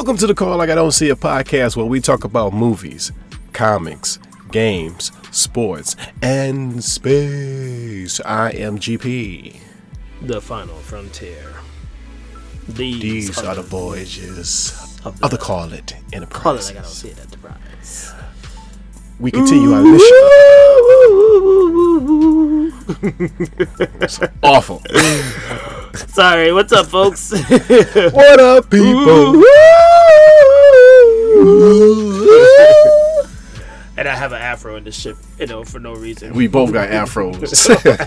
Welcome to the Call Like I Don't See a podcast where we talk about movies, comics, games, sports, and space. I am GP. The final frontier. These, These are the voyages of of the the- Call It Call it Enterprise. like I don't see it Enterprise. We continue our mission. It's awful. Sorry, what's up, folks? what up, people? and I have an afro in this ship, you know, for no reason. we both got afros.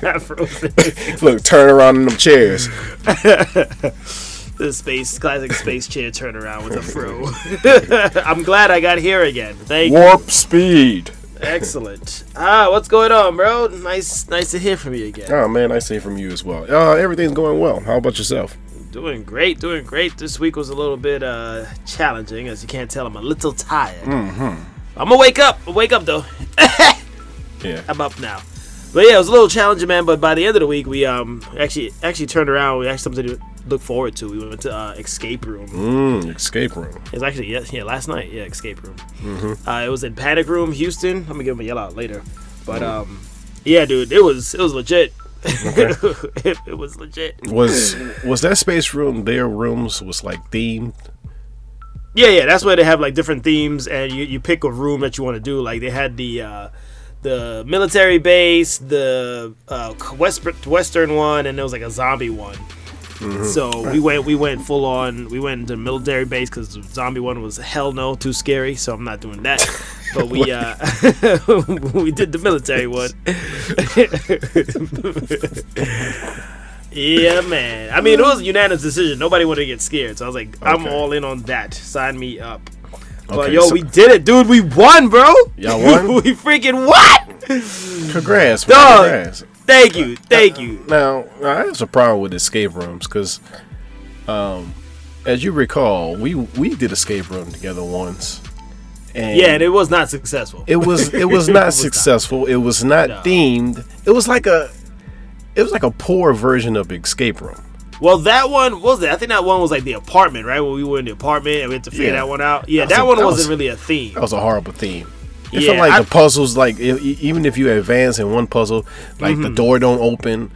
afros. Look, turn around in them chairs. the space classic space chair turnaround with a fro. I'm glad I got here again. Thank you. Warp speed. Excellent. Ah, what's going on, bro? Nice, nice to hear from you again. Oh man, nice to hear from you as well. Uh, everything's going well. How about yourself? Doing great, doing great. This week was a little bit uh challenging, as you can't tell. I'm a little tired. Mm-hmm. I'm gonna wake up. I'll wake up though. Yeah. I'm up now. But yeah, it was a little challenging, man. But by the end of the week, we um actually actually turned around. We actually something to look forward to. We went to uh, escape room. Mm, escape room. It was actually yeah, yeah last night. Yeah, escape room. Mm-hmm. Uh, it was in Panic Room, Houston. I'm gonna give him a yell out later. But um, yeah, dude, it was it was legit. it, it was legit. Was was that space room? Their rooms was like themed. Yeah, yeah, that's where they have like different themes, and you, you pick a room that you want to do. Like they had the uh, the military base, the uh, west, western one, and there was like a zombie one. So we went we went full on. We went into military base because the zombie one was hell no too scary. So I'm not doing that. But we uh, we did the military one. yeah, man. I mean, it was a unanimous decision. Nobody wanted to get scared, so I was like, I'm Okay. all in on that. Sign me up. But Okay, yo, so- we did it, dude. We won, bro. Y'all won? we freaking won. Congrats, man. Dog. Congrats. Thank you, thank you. Now, I have a problem with escape rooms because, um, as you recall, we we did escape room together once. And Yeah, and it was not successful. it was it was It not was not. successful. It was not No. themed. It was like a it was like a poor version of escape room. Well, that one what was it. I think that one was like the apartment, right? When we were in the apartment and we had to figure Yeah. that one out. Yeah, That that, was one wasn't was- really a theme. That was a horrible theme. It Yeah, felt like I- the puzzles, like e- even if you advance in one puzzle, like Mm-hmm. the door don't open.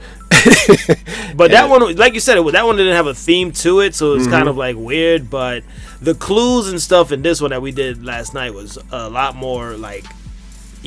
But that one, like you said, it that one didn't have a theme to it, so it was Mm-hmm. kind of like weird. But the clues and stuff in this one that we did last night was a lot more like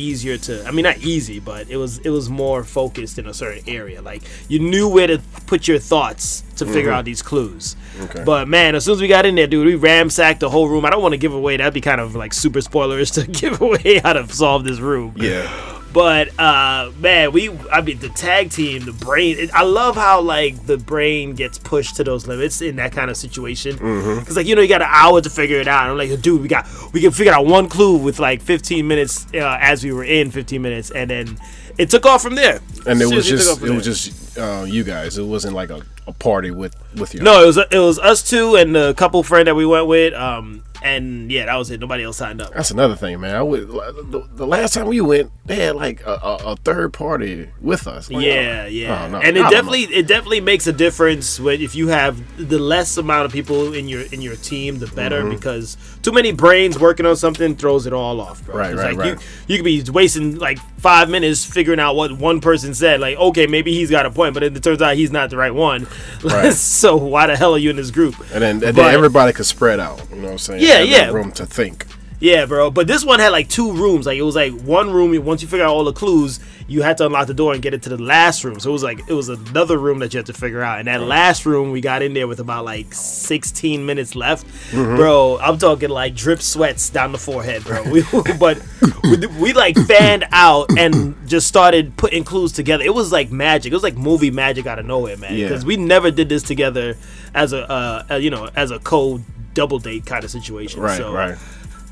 easier to. I mean, not easy, but it was it was more focused in a certain area. Like you knew where to put your thoughts to figure out these clues. Mm-hmm. Okay. But man, as soon as we got in there, dude, we ransacked the whole room. I don't want to give away. That'd be kind of like super spoilers to give away how to solve this room. Yeah. But uh man, we I mean the tag team, the brain. It, I love how like the brain gets pushed to those limits in that kind of situation. Because like you know you got an hour to figure it out. I'm like, dude, we got we can figure out one clue with like 15 minutes uh, as we were in 15 minutes, and then it took off from there. And it was just it was just uh, you guys. It wasn't like a, a party with with you. no, it was it was us two and the couple friend that we went with. Um, and yeah, that was it. Nobody else signed up. That's another thing, man. I would, the, the last time we went, they had like a, a, a third party with us. Like, Yeah, oh, yeah, oh, no, and it definitely it definitely makes a difference when if you have the less amount of people in your in your team, the better Mm-hmm. because too many brains working on something throws it all off, bro. Right, right, like right. You you could be wasting like five minutes figuring out what one person said. Like, okay, maybe he's got a point, but it turns out he's not the right one. Right. so why the hell are you in this group? And then, and then But- everybody could spread out. You know what I'm saying? Yeah, Have yeah. Room to think. Yeah, bro. But this one had like two rooms. Like it was like one room. Once you figure out all the clues, you had to unlock the door and get into the last room. So it was like it was another room that you had to figure out. And that last room, we got in there with about like 16 minutes left, bro. I'm talking like drip sweats down the forehead, bro. We, but we, we like fanned out and just started putting clues together. It was like magic. It was like movie magic out of nowhere, man. Yeah. Because we never did this together as a uh, uh, you know as a co double date kind of situation. Right, so, right.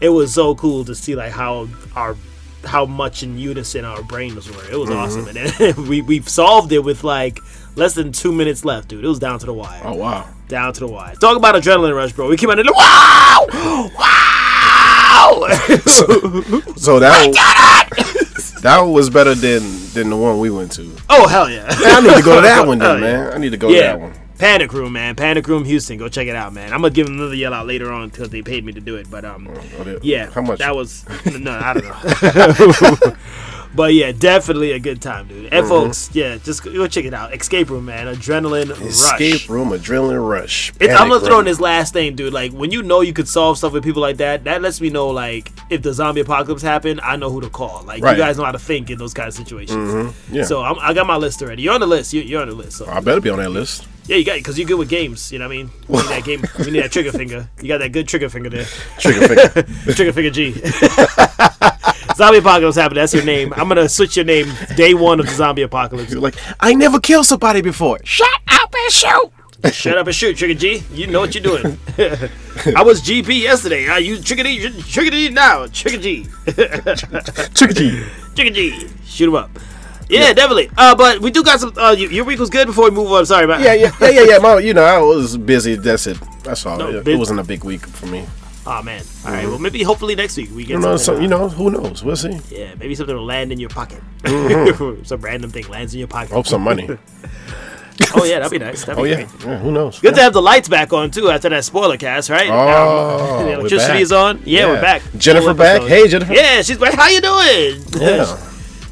it was so cool to see like how our how much in unison our brains were. It was Mm-hmm. awesome, and then we we solved it with like less than two minutes left, dude. It was down to the wire, Oh wow. down to the wire. Talk about adrenaline rush, bro. We came out and wow, wow. So that was, that was better than than the one we went to. oh hell yeah! Man, I need to go to that one then, yeah. man. I need to go to that one. Panic Room, man. Panic Room Houston. Go check it out, man. I'm gonna give them another yell out later on because they paid me to do it. But um, Oh, yeah, How much? That was no, I don't know. but yeah, definitely a good time, dude. Mm-hmm. And folks, yeah, just go check it out. Escape Room, man. Adrenaline Escape rush. room, adrenaline rush. I'm gonna throw in this last thing, dude. Like when you know you could solve stuff with people like that, that lets me know like if the zombie apocalypse happened, I know who to call. Like Right. you guys know how to think in those kind of situations. Yeah. So I'm, I got my list already. You're on the list. You, you're on the list. So I better be on that list. Yeah, you got it because you're good with games. You know what I mean? We need that game. We need that trigger finger. You got that good trigger finger there. Trigger finger. trigger finger G. zombie apocalypse happened. That's your name. I'm gonna switch your name day one of the zombie apocalypse. You're like, I never killed somebody before. Shut up and shoot. Shut up and shoot, Trigger G. You know what you're doing. I was GP yesterday. I use Trigger D. Trigger D now. Trigger G. Trigger G. Trigger G. Shoot him up. Yeah, definitely. Uh, but we do got some. Uh, your your week was good before we move on. Sorry, man. Yeah, yeah, yeah, yeah, yeah. My, you know, I was busy. That's it. That's all. No, it, bus- it wasn't a big week for me. Oh man. All right. Well, maybe hopefully next week we get You know, something. some, you know, who knows? We'll see. Yeah, maybe something will land in your pocket. some random thing lands in your pocket. Hope some money. Oh yeah, that'd be nice. That'd Oh be yeah. yeah. Who knows? Good to have the lights back on too after that spoiler cast, right? Oh, the electricity is on. Yeah, we're back. Jennifer back? Hey, Jennifer. Yeah, she's back. How you doing? Yeah.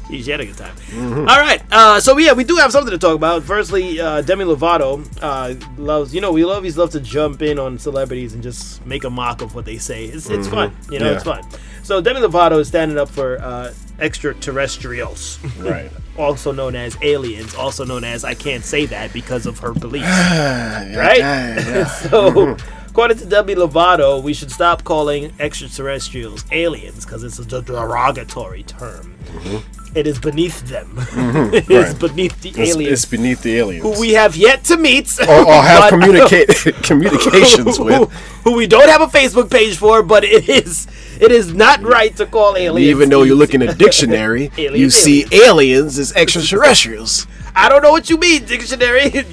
She had a good time. All right. Uh, so yeah, we do have something to talk about. Firstly, uh, Demi Lovato uh, loves. You know, we always love to jump in on celebrities and just make a mock of what they say. It's, it's fun. You know, it's fun. So Demi Lovato is standing up for uh, extraterrestrials, Right. also known as aliens, also known as I can't say that because of her beliefs. right. right? so, according to Demi Lovato, we should stop calling extraterrestrials aliens because it's a derogatory term. Mm-hmm. It is beneath them. Mm-hmm. it is Right. beneath the It's, aliens it's beneath the aliens. who we have yet to meet, or, or have communicate communications with. who we don't have a Facebook page for, but it is it is not right to call aliens. Even though you're looking at dictionary, Alien, you see aliens as extraterrestrials. I don't know what you mean, dictionary.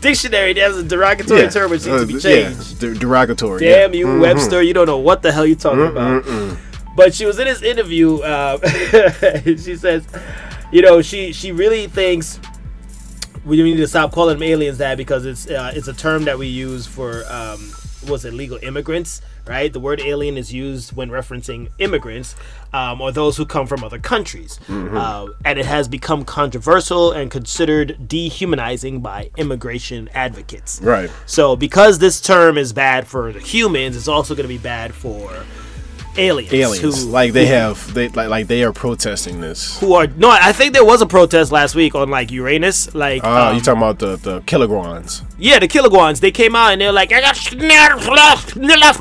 Dictionary, that's a derogatory term which needs to be uh, changed. Yeah, der- derogatory. Damn yeah. you, Mhm. Webster! You don't know what the hell you're talking about. But she was in this interview. Uh, she says, you know, she she really thinks we need to stop calling them aliens that because it's uh, it's a term that we use for um, was it legal immigrants, right? The word alien is used when referencing immigrants um, or those who come from other countries, uh, and it has become controversial and considered dehumanizing by immigration advocates. Right. So because this term is bad for the humans, it's also going to be bad for aliens. Aliens, who, like they who, have, they like like they are protesting this. who are no. I think there was a protest last week on like Uranus. Like Ah, um, you talking about the the kilograms? yeah, the Kilogons. They came out and they're like, I got left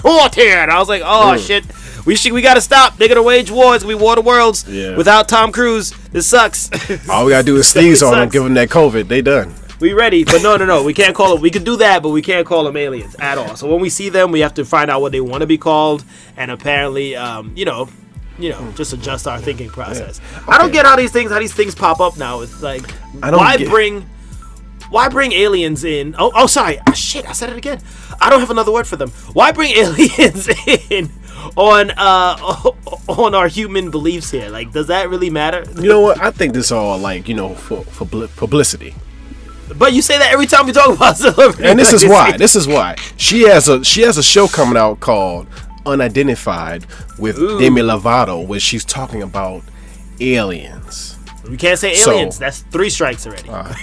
left here, and I was like, oh shit. We should, we gotta stop. They're gonna wage war. It's gonna be War the Worlds Yeah. without Tom Cruise. This sucks. All we gotta do is sneeze on them, give them that COVID. They done. We ready, but no, no, no. We can't call them. We could do that, but we can't call them aliens at all. So when we see them, we have to find out what they want to be called, and apparently, um, you know, you know, just adjust our thinking process. I don't get how these things, how these things pop up now. It's like, why get- bring, why bring aliens in? Oh, oh, sorry, ah, shit, I said it again. I don't have another word for them. Why bring aliens in on uh on our human beliefs here? Like, does that really matter? You know what? I think this all like you know for for publicity. But you say that every time we talk about celebrities. and this is why. This is why she has a she has a show coming out called Unidentified with Ooh. Demi Lovato, where she's talking about aliens. We can't say So- aliens. That's three strikes already. Uh,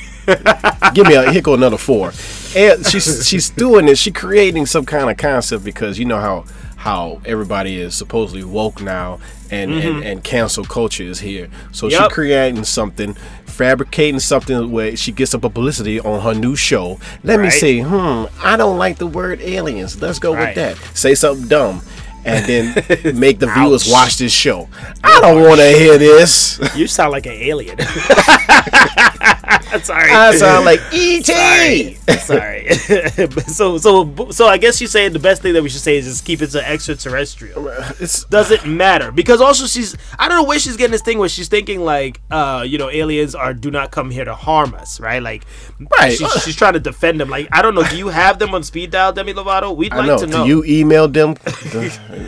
give me a here go another four. And she's she's doing this. She's creating some kind of concept because you know how how everybody is supposedly woke now and and, and cancel culture is here. So she Mm-hmm. Creating something, fabricating something where she gets a publicity on her new show. Let me see, hmm, I don't like the word aliens. Let's go Right. with that. Say something dumb. And then make the viewers watch this show. I don't want to hear this. you sound like an alien. Sorry. I sound like E Sorry. E.T. Sorry. so so so I guess you're saying the best thing that we should say is just keep it to extraterrestrial. It's Doesn't matter because also she's I don't know where she's getting this thing where she's thinking like uh you know aliens are do not come here to harm us right like Right. she's, she's trying to defend them like I don't know do you have them on speed dial Demi Lovato we'd I like know. to know Do you email them?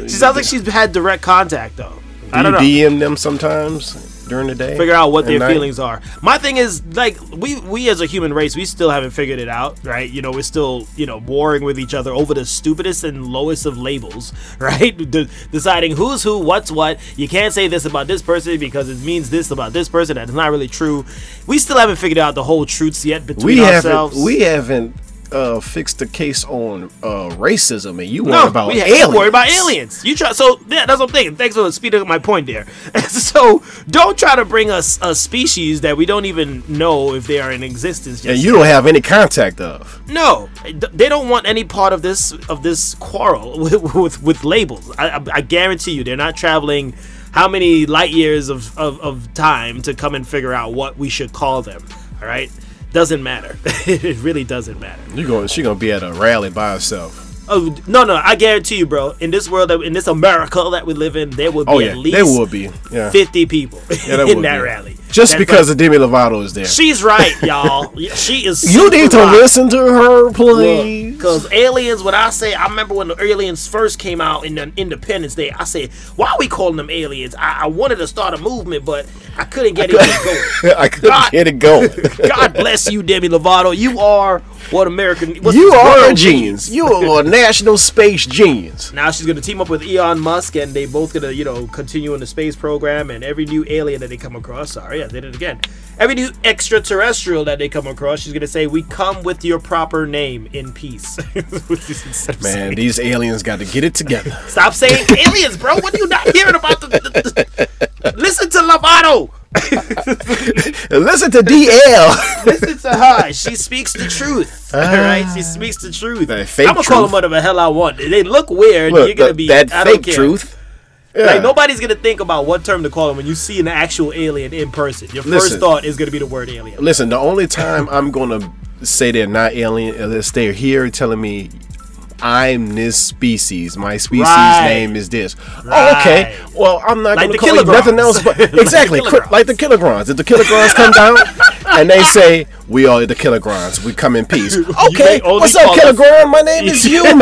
She sounds like she's had direct contact though Do I don't you know DM them sometimes? during the day. figure out what their night. feelings are. My thing is like we we as a human race, we still haven't figured it out, right? You know, we're still you know warring with each other over the stupidest and lowest of labels, right? De- deciding who's who, what's what. You can't say this about this person because it means this about this person that is not really true. We still haven't figured out the whole truths yet between We ourselves. haven't. We haven't uh, fixed the case on uh, racism, and you no, want about we aliens. worry about aliens. You try, so yeah, that's what I'm thinking. Thanks for speeding up my point there. so don't try to bring us a species that we don't even know if they are in existence. Just And you don't have any contact of. No, they don't want any part of this of this quarrel with with, with labels. I, I, I guarantee you, they're not traveling how many light years of, of, of time to come and figure out what we should call them. All right, doesn't matter. it really doesn't matter. You going? She gonna be at a rally by herself. Oh no, no, I guarantee you, bro. In this world, in this America that we live in, there would be Oh yeah, at least there would be. Yeah, fifty people yeah, in that be. rally. Just And because but Demi Lovato is there. she's right, y'all. She is. You need to right. listen to her, please. Because aliens, when I say, I remember when the aliens first came out in the Independence Day, I said, why are we calling them aliens? I, I wanted to start a movement, but I couldn't get it going. I couldn't God- get it going. God bless you, Demi Lovato. You are what American. what's you are a genius. You are a national space genius. Now she's gonna team up with Elon Musk, and they both gonna, you know, continue in the space program. And every new alien that they come across, sorry, I did it again. Every new extraterrestrial that they come across, she's gonna say, "We come with your proper name in peace." Man, these aliens got to get it together. Stop saying aliens, bro. What are you not hearing about? The, the, the- listen to Lovato. Listen to DL. Listen to her. She speaks the truth. Ah. All right, she speaks the truth. I'm gonna call truth. them whatever the hell I want. They look weird. Look, You're gonna the- be that I fake truth. Yeah. Like nobody's gonna think about what term to call them when you see an actual alien in person. Your first thought is gonna be the word alien. Listen, the only time I'm gonna say they're not alien is they're here telling me I'm this species. My species Right. name is this. Oh, okay. Well, I'm not Like gonna the call you nothing else but Like the exactly like the kilograms. If the kilograms come down and they say we are the kilograms, we come in peace. Okay. What's up, call us- kilogram? My name is Human.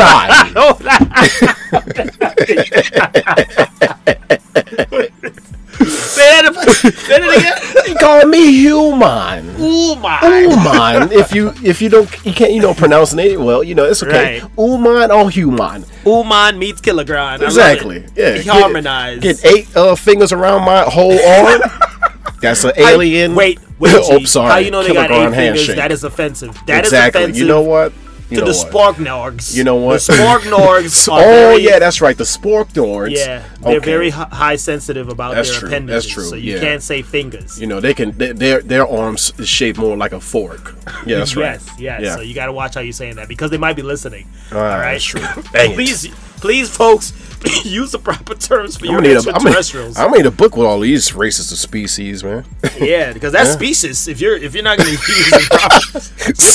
That. Say that again. you call me Human. My. Uman. if you if you don't you can't you don't pronounce it well, you know it's okay. Right. Uman or human. Uman meets kilogram. Exactly. it. Yeah. Get- Harmonized. Get, eight uh, fingers around my whole arm. That's an I- alien. wait, wait. oh, sorry. How you know they got eight Kilogram fingers? That is offensive. That is exactly. offensive. You know what? To the what? Sporgnorgs. You know what? The Sporgnorgs. are Oh very- yeah, that's right. The sporknords. Yeah, they're Okay. very hi- high sensitive about That's their true, appendages. that's true, So you yeah. can't say fingers. You know they can. They, their their arms is shaped more like a fork. Yeah, that's right. Yes, yes. Yeah. So you got to watch how you're saying that because they might be listening. Ah, all right, that's true. Please, please, folks, use the proper terms for I'm your gonna, need a, I'm, gonna, extraterrestrials. I'm gonna need a book with all these races racist species, man. yeah, because that's Yeah. species. If you're if you're not going to use the proper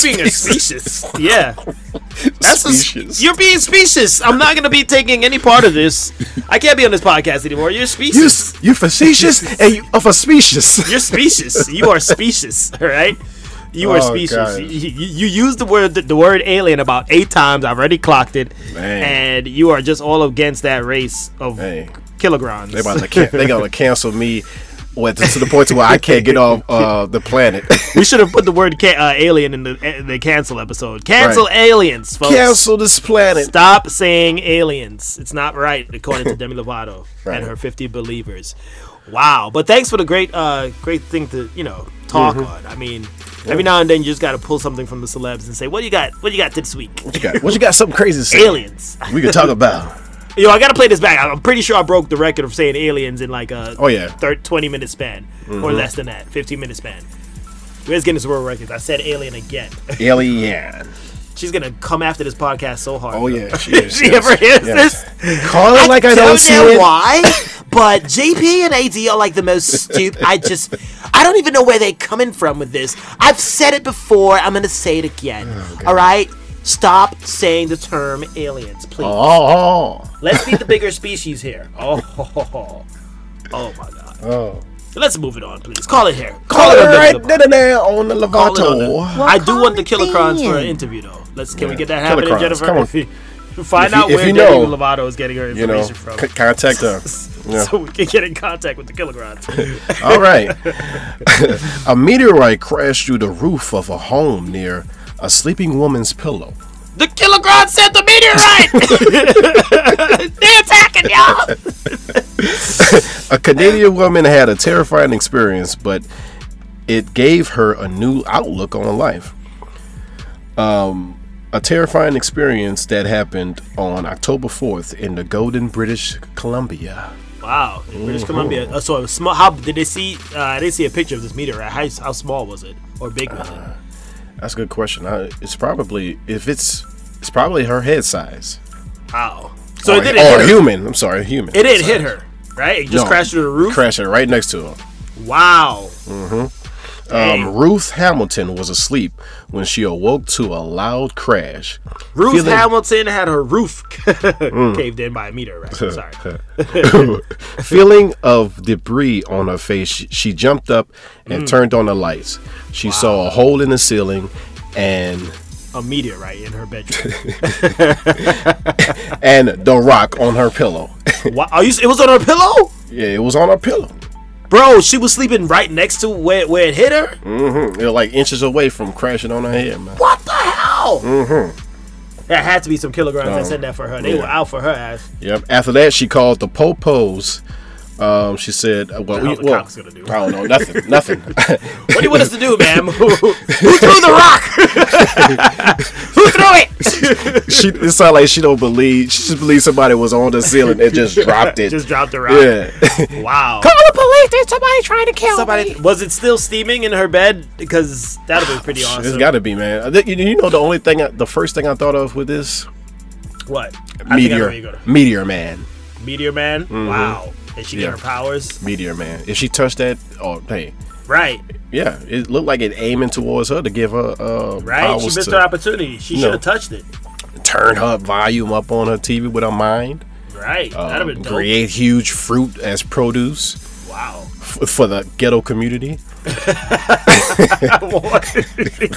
being a species, yeah, that's a, Species. you're being specious. I'm not going to be taking any part of this. I can't be on this podcast anymore. You're You species. you facetious and you of a species. You're specious. You are specious. All right. You are Oh, specious. God. You, you, used the word the, word alien about eight times. I've already clocked it, Man. and you are just all against that race of Hey. kilograms. They about to can- they gonna cancel me. What to the point to where I can't get off uh, the planet. we should have put the word ca- uh, alien in the in the cancel episode. Cancel Right. aliens, folks. cancel this planet. Stop saying aliens. It's not right, according to Demi Lovato Right. and her 50 believers. Wow. But thanks for the great, uh, great thing to you know talk Mm-hmm. on. I mean, every now and then you just got to pull something from the celebs and say, "What do you got? What do you got this week?" What you got? What you got? Something crazy to say? Aliens. We could talk about. Yo, I gotta play this back. I'm pretty sure I broke the record of saying aliens in like a Oh, yeah. thir- 20 minute span or mm-hmm. less than that, 15 minute span. Where's Guinness World Records? I said alien again. Alien. She's gonna come after this podcast so hard. Oh yeah. She, is, she yes, ever hears yes. this? Call it like I don't see know it. why, but JP and AD are like the most stupid. I just, I don't even know where they're coming from with this. I've said it before. I'm gonna say it again. Oh, all right, stop saying the term aliens, please. Oh, Let's be the bigger species here. Oh, oh my god. oh. Let's move it on, please. Call it here. Call it on the- right there, there on the Call it Lovato. I do want the call it kilocrons for an interview though. Let's can we get that happening, Kilocrons, Jennifer? come on. If you- Find If you- out if where you Demi know, Lovato is getting her You know, information from. c- contact her. Yeah. so we can get in contact with the kilograms. All right. a meteorite crashed through the roof of a home near a sleeping woman's pillow. The kilograms sent the meteorite. They're attacking y'all. A Canadian woman had a terrifying experience, but it gave her a new outlook on life. Um, a terrifying experience that happened on October 4th in the Golden, British Columbia. Wow, in British Columbia. Uh, so it was small. How did they see? Uh, I didn't see a picture of this meteorite. How, how small was it, or big was it? That's a good question. I, it's probably if it's it's probably her head size. Wow. So or, it didn't or hit her. human. I'm sorry, human. It didn't hit her, right? It just No. crashed through the roof. Crashed it right next to her. Wow. Dang. Um, Ruth Hamilton was asleep when she awoke to a loud crash. Ruth feeling- Hamilton had her roof Mm. caved in by a meteorite. Sorry. Feeling of debris on her face, she, she jumped up Mm. and turned on the lights. She saw a hole in the ceiling and a meteorite in her bedroom. and the rock on her pillow. wow. Are you, it was on her pillow? yeah, it was on her pillow. Bro, she was sleeping right next to where, where it hit her? Mm-hmm. It was like inches away from crashing on her head, man. What the hell? Mm-hmm. There had to be some kilograms that Um, said that for her. They yeah. were out for her ass. Yep. After that, she called the popos. Um, she said, uh, "Well, hell we, the well cops gonna do? I don't know, nothing, nothing." What do you want us to do, ma'am? Who, who threw the rock? who threw it? she it sounded like she don't believe. She just believes somebody was on the ceiling and just dropped it. Just dropped the rock. yeah. Wow. Call the police! There's somebody trying to kill Somebody was it still steaming in her bed? Because that'd be pretty awesome. It's got to be, man. You you know, the only thing, I, the first thing I thought of with this what? I I meteor, where meteor man, Meteor Man. Wow. Did she Yeah. get her powers? meteor man. If she touched that, oh hey, Right. yeah, it looked like it aiming towards her to give her uh, Right. She missed to her opportunity. She should have touched it. turn her volume up on her TV with her mind. Right. That'd have been dope. create huge fruit as produce Wow. f- for the ghetto community.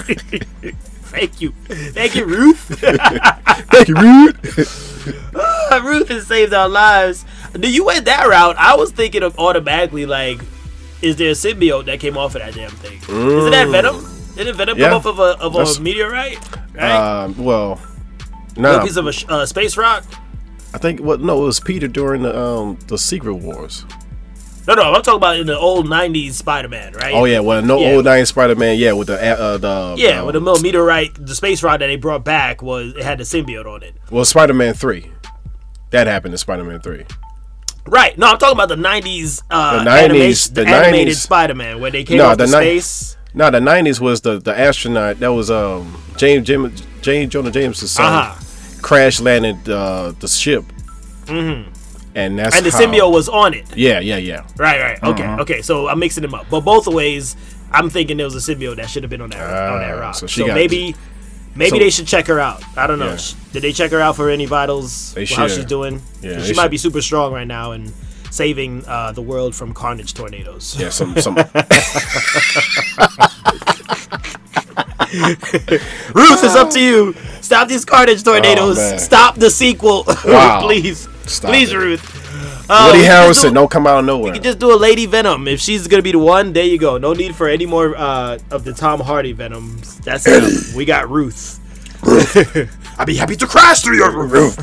Thank you. Thank you, Ruth. Thank you, Rude. Ruth has saved our lives. Do you went that route? I was thinking of automatically like, is there a symbiote that came off of that damn thing? Isn't that Venom? Didn't Venom Yeah. come off of a of That's- a meteorite? Right. um, well, a no, piece of a uh, space rock. I think what no, it was Peter during the um the Secret Wars. No, no, I'm talking about in the old '90s Spider-Man, right? Oh yeah, well no Yeah. old '90s Spider Man, yeah, with the uh, the Yeah, uh, with the little meteorite, the space rock that they brought back was it had the symbiote on it. well Spider Man three. That happened in Spider Man three. Right. No, I'm talking about the '90s, uh, The 90s animation, the, the animated 90s Spider-Man, where they came No, off the, the ni- space. No, the nineties was the the astronaut that was um James Jim James Jonah James' son Uh-huh. crash landed uh, the ship. Mm-hmm. And that's And the how- symbiote was on it. Yeah, yeah, yeah. Right, right. Okay, Uh-huh. okay. So I'm mixing them up, but both ways, I'm thinking there was a symbiote that should have been on that on that Ah, rock. so So, maybe, maybe so- they should check her out. I don't know. Yeah. Did they check her out for any vitals? They How she's doing? Yeah, she might should. be super strong right now and saving uh, the world from carnage tornadoes. Yeah, some some Ruth, it's up to you. Stop these carnage tornadoes. Oh. Stop the sequel, Wow. please, Stop please, it. Ruth. Uh, Woody we can just Harrelson do- don't come out of nowhere. We can just do a Lady Venom. If she's gonna be the one, there you go. No need for any more uh, of the Tom Hardy Venoms. That's it. we got Ruth. Ruth. I'd be happy to crash through your roof.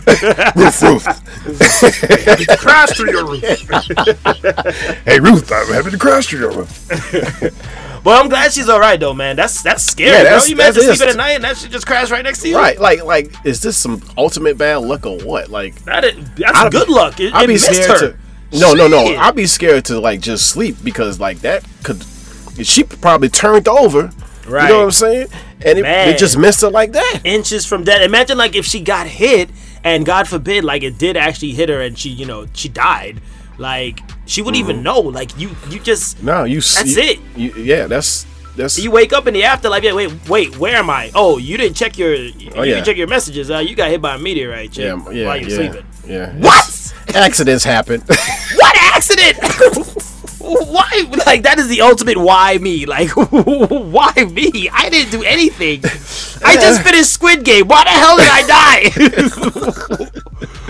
roof, roof. Crash through your roof. Hey Ruth, I'm happy to crash through your roof. But I'm glad she's all right though, man. That's that's scary. Yeah, bro. that's- you imagine sleeping at night and that shit just crashed right next to you. Right, like like is this some ultimate bad luck or what? Like That is, that's I'd good luck. It, I'd be scared her. to No, no, no. I'd be scared to like just sleep because like that could she probably turned over. Right. You know what I'm saying? And it, it just missed her like that. inches from death. Imagine like if she got hit and God forbid like it did actually hit her and she you know she died. Like she wouldn't even know. Like you you just No, you see. That's you- it. You, yeah, that's that's you wake up in the afterlife. Yeah, wait, wait, where am I? Oh, you didn't check your you Oh, yeah. didn't check your messages. Uh, you got hit by a meteorite. Yeah, yeah, while you're yeah, sleeping. Yeah. What? Accidents happen. What accident? why? Like that is the ultimate why me. Like why me? I didn't do anything. I just finished Squid Game. Why the hell did I die?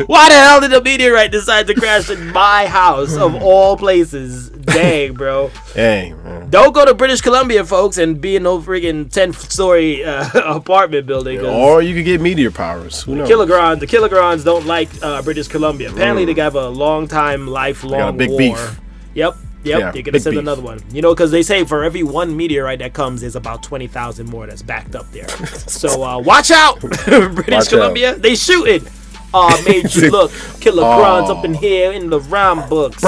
Why the hell did a meteorite decide to crash in my house of all places? Dang, bro. Hey, man. Don't go to British Columbia, folks, and be in no friggin' 10 story uh, apartment building. 'cause Or you could get meteor powers. Who knows? Kilogrons, the Kilogrons don't like uh, British Columbia. Apparently, they have a long time, lifelong Mm. They got a big war. beef. Yep, yep. Yeah, they're gonna send beef. another one. You know, because they say for every one meteorite that comes, there's about twenty thousand more that's backed up there. so uh, watch out, British Watch Columbia. They shooting. Uh, made you look killer kilogrons up in here in the rhyme books.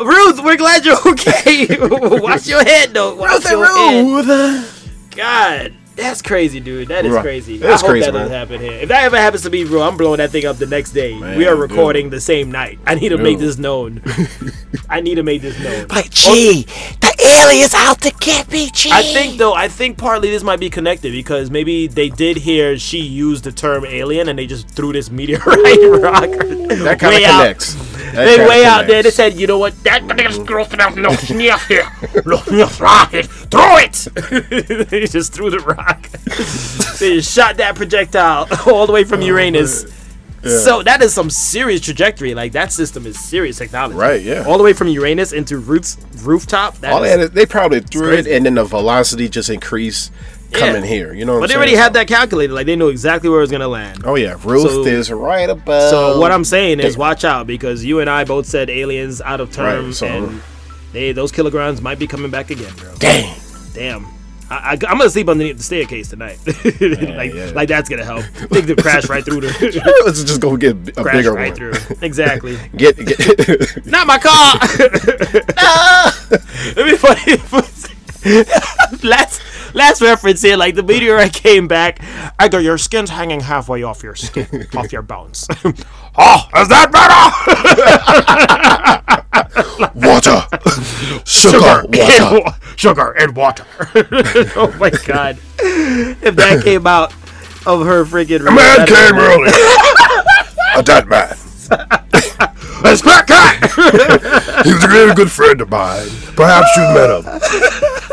Ruth, we're glad you're okay. Watch your head, though. Watch your head. God, that's crazy, dude. That is Right. crazy. That's I hope crazy, that doesn't happen here. If that ever happens to me, bro, I'm blowing that thing up the next day. Man, we are dude. recording the same night. I need to make this known. I need to make this known. Like, oh, gee, the alien's out to get me, gee. I think though, I think partly this might be connected because maybe they did hear she used the term alien and they just threw this meteorite rock That kind way of out. connects. That They kinda way out there. They said, you know what? That girl no near here. Look near rocket. Throw it. they just threw the rock. They just shot that projectile all the way from oh, Uranus. So that is some serious trajectory. Like that system is serious technology. Right, yeah. All the way from Uranus into roots rooftop. That All they, is- had is- they probably threw it, and then the velocity just increased coming Yeah. here. You know what but I'm they saying? already had that calculated. Like they knew exactly where it was gonna land. Oh yeah, Ruth So- is right above. So what I'm saying is, watch out because you and I both said aliens out of term, Right, so- and they those kilograms might be coming back again, bro. Dang. Damn. I, am gonna sleep underneath the staircase tonight. like, yeah. like that's gonna help. Think to crash right through the Let's just go get a crash bigger right one. through. Exactly. Get, get Not my car. Let me funny. last last reference here, like the meteorite came back. I go, your skin's hanging halfway off your skin, off your bones. oh, is that better? water, sugar, water. And, wa- sugar and water. oh my god! If that came out of her freaking A man came early. a dead man. Let's crack cat. He was a very good friend of mine. Perhaps you met him.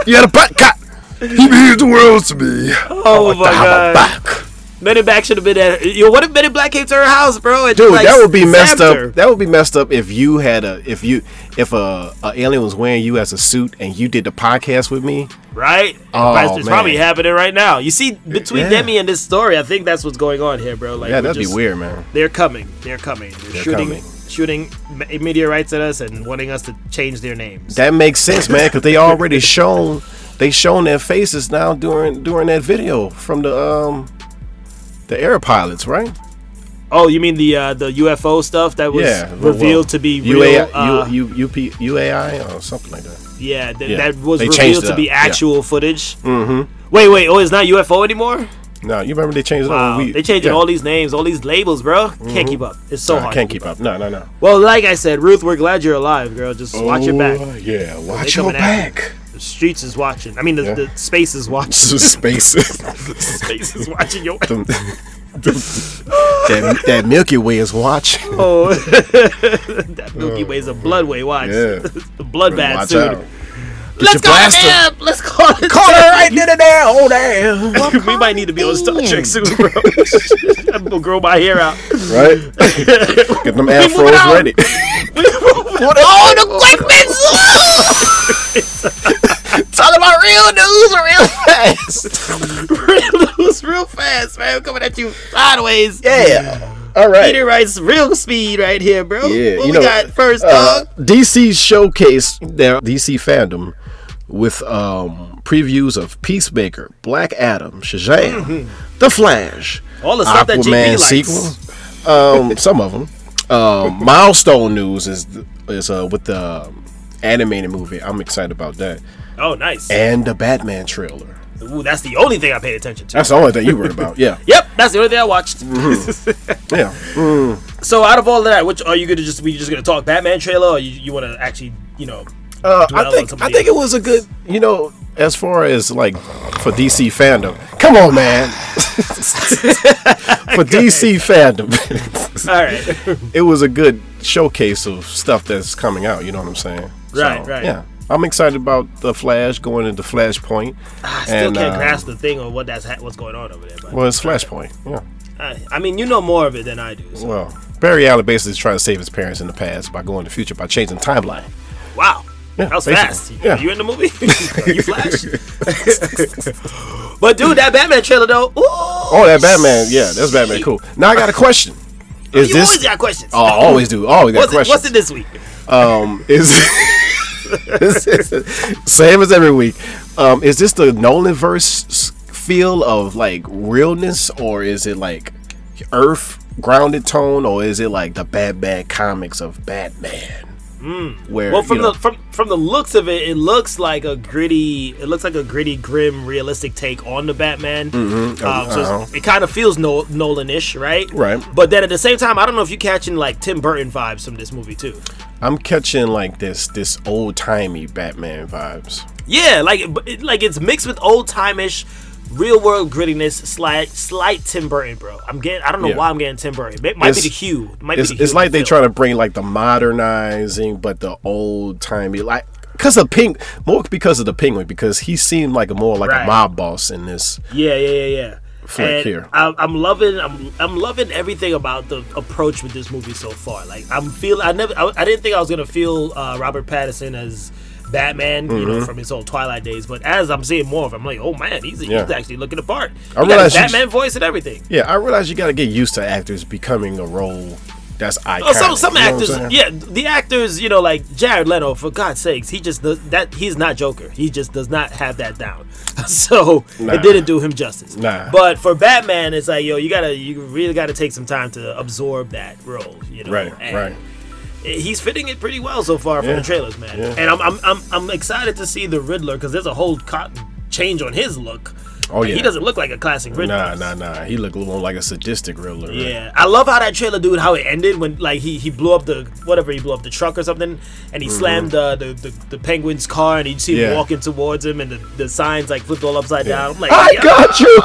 He had a pet cat. He means the world to me. Oh my to have god! a back. Men in Black should have been at. Yo, what if Men in Black came to her house, bro? And Dude, like, that would be messed her? up. That would be messed up if you had a if you if a, a alien was wearing you as a suit and you did the podcast with me. right? Oh, It's- it's probably happening right now. You see, between Yeah. Demi and this story, I think that's what's going on here, bro. Like, Yeah, that'd just- be weird, man. They're coming. They're coming. They're, They're shooting, coming. shooting meteorites at us and wanting us to change their names. That makes sense, man, because they already shown they shown their faces now during during that video from the um the air pilots, right? oh, you mean the uh, the UFO stuff that was yeah, revealed well, to be real? UAI, uh, U, U, UP, UAI or something like that. yeah, th- yeah, that was they revealed to up, be yeah. actual footage. Mm-hmm. Wait, wait. Oh, it's not UFO anymore. No, you remember they changed it Wow, up? we- they changing yeah. all these names, all these labels, bro. Can't keep up. It's so Nah, hard. can't keep up. No, no, no. Well, like I said, Ruth, we're glad you're alive, girl. Just watch your back. Oh, Yeah, watch your back. The streets is watching. I mean, the, Yeah. the space is watching. Space. space is watching your. That, that Milky Way is watching. Oh, that Milky Way is a bloodway. Watch. Yeah. the bloodbath soon. Let's go blaster. it. Let's call it. Call her right there, there, oh damn. we might need to be on Star Trek soon, bro. I'm grow my hair out. Right? Get them afros ready. oh, the Talking about real news real fast. real news, real fast, man. We're coming at you sideways. Yeah. All right. Meteorites, real speed right here, bro. Yeah, what you we know, got first, uh, dog? DC showcase their DC fandom with um, previews of Peacemaker, Black Adam, Shazam, The Flash, All the stuff that Aquaman JP likes. sequel. Um, some of them. Um, milestone news is is uh, with the animated movie. I'm excited about that, Oh, nice. and the Batman trailer. Ooh, that's the only thing I paid attention to. That's the only thing you worried about. Yeah, Yep, that's the only thing I watched. yeah. Mm. so out of all of that, which are you gonna just we just gonna talk Batman trailer, or you, you want to actually you know? Uh, I think I think it was a good, you know, as far as like for DC fandom. Come on, man. for DC fandom, All right, it was a good showcase of stuff that's coming out. You know what I'm saying? Right, right. Yeah, I'm excited about the Flash going into Flashpoint. I still And, can't uh, grasp the thing or what that's ha- what's going on over there. But Well, it's Flashpoint. Yeah. I, I mean, you know more of it than I do. So. Well, Barry Allen basically is trying to save his parents in the past by going to the future by changing timeline. Wow. Yeah, that was basically. fast. Yeah. Are you in the movie? You Flash? but dude, that Batman trailer though. Ooh, Oh, that Batman. Yeah, that's Batman. Cool. Now I got a question. Is You this? always got questions. Oh, I always do. Always got what's, it, questions. what's it this week? Um, is this is- same as every week. Um, is this the Nolan verse feel of like realness, or is it like Earth grounded tone, or is it like the bad bad comics of Batman? Where Hmm. Well, from you know, the from from the looks of it, it looks like a gritty. It looks like a gritty, grim, realistic take on the Batman. Um, so uh-huh. it kind of feels no, Nolan-ish, right? Right. But then at the same time, I don't know if you're catching like Tim Burton vibes from this movie too. I'm catching like this this old timey Batman vibes. Yeah, like like it's mixed with old time-ish, real world grittiness, slight slight Tim Burton, bro. I'm getting. I don't know Yeah. why I'm getting Tim Burton. It might It's- be the hue. It might It's, be the it's like they trying to bring like the modernizing, but the old timey like. Because of Pink, more because of the Penguin, because he seemed like a more like Right. a mob boss in this. Yeah, yeah, yeah, yeah. Flick And here. I, I'm loving, I'm, I'm loving everything about the approach with this movie so far. Like, I'm feel, I never, I, I didn't think I was gonna feel uh, Robert Pattinson as Batman, you Mm-hmm. know, from his old Twilight days. But as I'm seeing more of him, I'm like, oh man, he's, Yeah. he's actually looking the part. He I realize Batman voice and everything. Yeah, I realize you got to get used to actors becoming a role that's iconic. Oh, some some you know actors, yeah, the actors, you know, like Jared Leto. For God's sakes, he just does that. He's not Joker. He just does not have that down. So Nah. it didn't do him justice. Nah. But for Batman, it's like yo, you gotta, you really gotta take some time to absorb that role. You know, Right, And right. He's fitting it pretty well so far from Yeah. the trailers, man. Yeah. And I'm, I'm I'm I'm excited to see the Riddler because there's a whole co- change on his look. Oh, yeah. he doesn't look like a classic Riddler. Nah, nah, nah. He looked more like a sadistic Riddler. right? Yeah, I love how that trailer, dude. How it ended when like he, he blew up the whatever he blew up the truck or something, and he slammed uh, the, the the penguin's car, and you see him Mm-hmm. Yeah. walking towards him, and the, the signs like flipped all upside down. I'm like, I yeah, got you.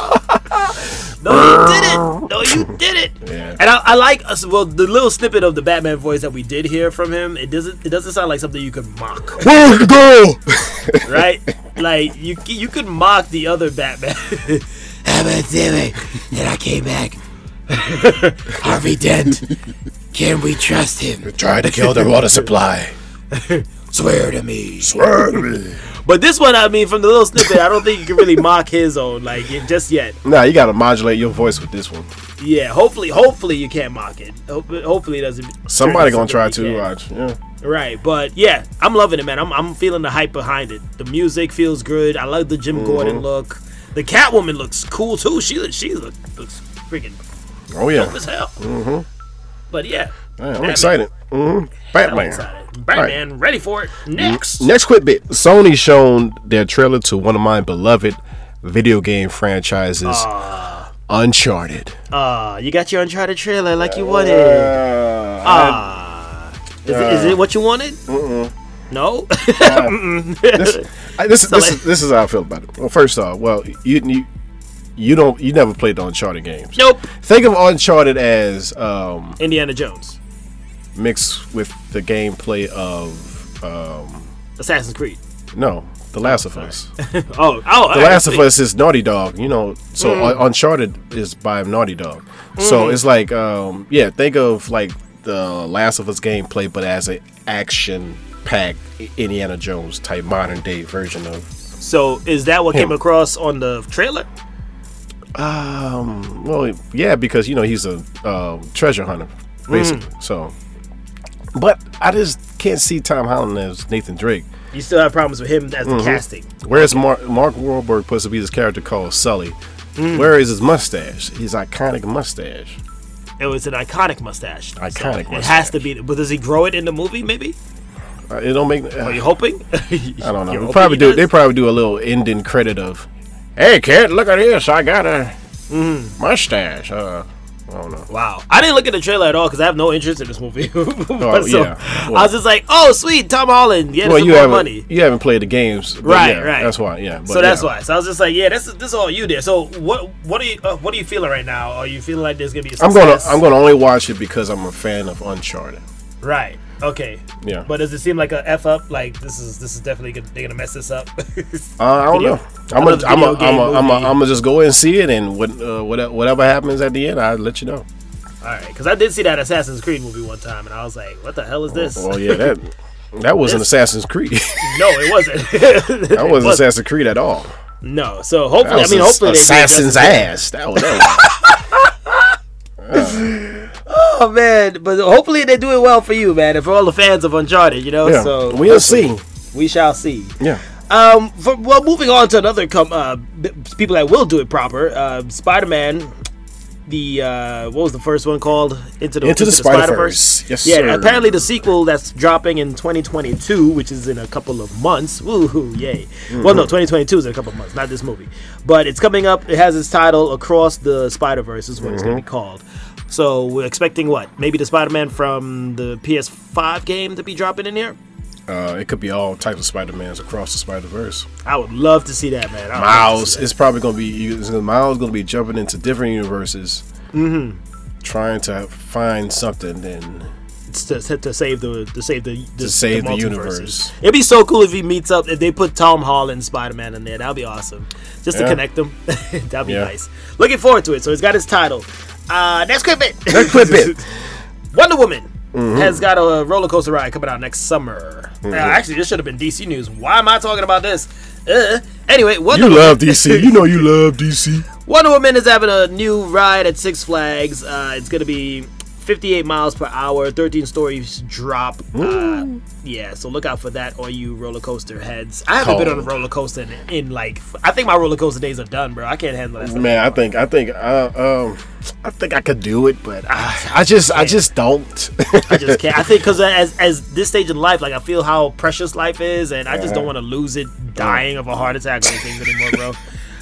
no, you did it, no, you did it. Yeah. And I, I like uh, us. Well, the little snippet of the Batman voice that we did hear from him, it doesn't it doesn't sound like something you could mock, Where's the girl? right? like you you could mock the other Batman. I'm a silly, and I came back. Harvey Dent. Can we trust him? Tried to kill the water supply. Swear to me. Swear to me. But this one, I mean, from the little snippet, I don't think you can really mock his own, like it- just yet. Nah, you got to modulate your voice with this one. Yeah, hopefully, hopefully you can't mock it. Hope- Hopefully it doesn't. Somebody gonna try to. can't. Watch. Yeah. Right, but yeah, I'm loving it, man. I'm, I'm feeling the hype behind it. The music feels good. I love the Jim Mm-hmm. Gordon look. The Catwoman looks cool too. She she look, looks freaking Oh yeah. dope as hell. Mm-hmm. But yeah, Yeah, I'm Batman. excited. hmm I'm Batman. excited. Batman, ready for it. Next. Next quick bit. Sony shown their trailer to one of my beloved video game franchises, Uncharted. Uh, you got your Uncharted trailer like you wanted. Uh, Ah, is, it, is it what you wanted? No. this, I- this, So this, like- is, this is how I feel about it. Well, first off, well, you you you don't you never played the Uncharted games. nope. Think of Uncharted as um, Indiana Jones, mixed with the gameplay of um, Assassin's Creed. no, The Last of Us. Oh, oh. The Last of Us is Naughty Dog, you know. So Un- Uncharted is by Naughty Dog. So it's like, um, yeah, think of like the Last of Us gameplay, but as an action-packed Indiana Jones type modern day version of. So is that what came across on the trailer? Um, well, yeah, because you know he's a um, treasure hunter, basically. So, but I just can't see Tom Holland as Nathan Drake. You still have problems with him as the casting. Whereas Mark, Mark Wahlberg supposed to be this character called Sully. Where is his mustache? His iconic mustache. It was an iconic mustache. So Iconic It has to be. But does he grow it in the movie? Maybe. Uh, it don't make. Are you hoping? I don't know. They probably do. They probably do a little ending credit of, "Hey kid, look at this! I got a mustache." Uh, I don't know. Wow, I didn't look at the trailer at all because I have no interest in this movie. Oh, So, yeah. I was just like, "Oh, sweet, Tom Holland, get Well, some you more haven't money." you haven't played the games, Right, yeah, right. That's why. Yeah. But so that's yeah. why. So I was just like, "Yeah, this is this is all you there." So what what are you uh, what are you feeling right now? Are you feeling like there's gonna be a I'm gonna? I'm gonna only watch it because I'm a fan of Uncharted. right. Okay. Yeah. But does it seem like a f up? Like this is this is definitely gonna, they're gonna mess this up. Uh, I don't Video- know. I'm gonna I'm gonna I'm gonna I'm gonna just go and see it, and what, uh, whatever, whatever happens at the end, I'll let you know. All right, because I did see that Assassin's Creed movie one time, and I was like, "What the hell is this?" Well, yeah, that that wasn't This- Assassin's Creed. no, it wasn't. that wasn't Assassin's Creed at all. No, so hopefully, I was mean, hopefully, Assassin's ass. That was that. Oh man, but hopefully they do it well for you, man, and for all the fans of Uncharted, you know. Yeah, So we'll see. we shall see. Yeah. Um, for, well, moving on to another com- uh, b- people that will do it proper. Uh, Spider-Man. The uh, what was the first one called? Into the Into the Spider-Verse. Yes, yeah. sir. Apparently, the sequel that's dropping in 2022, which is in a couple of months. Woohoo! Yay! Well, Mm-hmm. no, 2022 is in a couple of months, not this movie, but it's coming up. It has its title "Across the Spider-Verse" is what it's going to be Mm-hmm. called. So we're expecting what? Maybe the Spider-Man from the PS5 game to be dropping in here. Uh, it could be all types of Spider-Mans across the Spider-Verse. I would love to see that, man. Miles that. is probably going to be Miles going to be jumping into different universes, Mm-hmm. trying to find something. Then to, to save the to save the, the To save the multiverses. universe. It'd be so cool if he meets up if they put Tom Holland Spider Man in there. That'd be awesome. Just to connect them. That'd be Yeah. nice. Looking forward to it. So he's got his title. Uh next quick bit. Next quick bit. Wonder Woman Mm-hmm. has got a roller coaster ride coming out next summer. Now, actually, this should have been DC news. Why am I talking about this? Uh, anyway, Wonder you Woman. love DC. You know you love DC. Wonder Woman is having a new ride at Six Flags. Uh, it's gonna be 58 miles per hour, 13 stories drop. Uh, yeah, so look out for that, all you roller coaster heads. I haven't been on a roller coaster in, in like, I think my roller coaster days are done, bro. I can't handle that. Stuff. Man, I think I think uh, um I think I could do it, but I, I just I just don't. I just can't. I think because as as this stage in life, like I feel how precious life is, and I just don't want to lose it, dying of a heart attack or anything anymore, bro.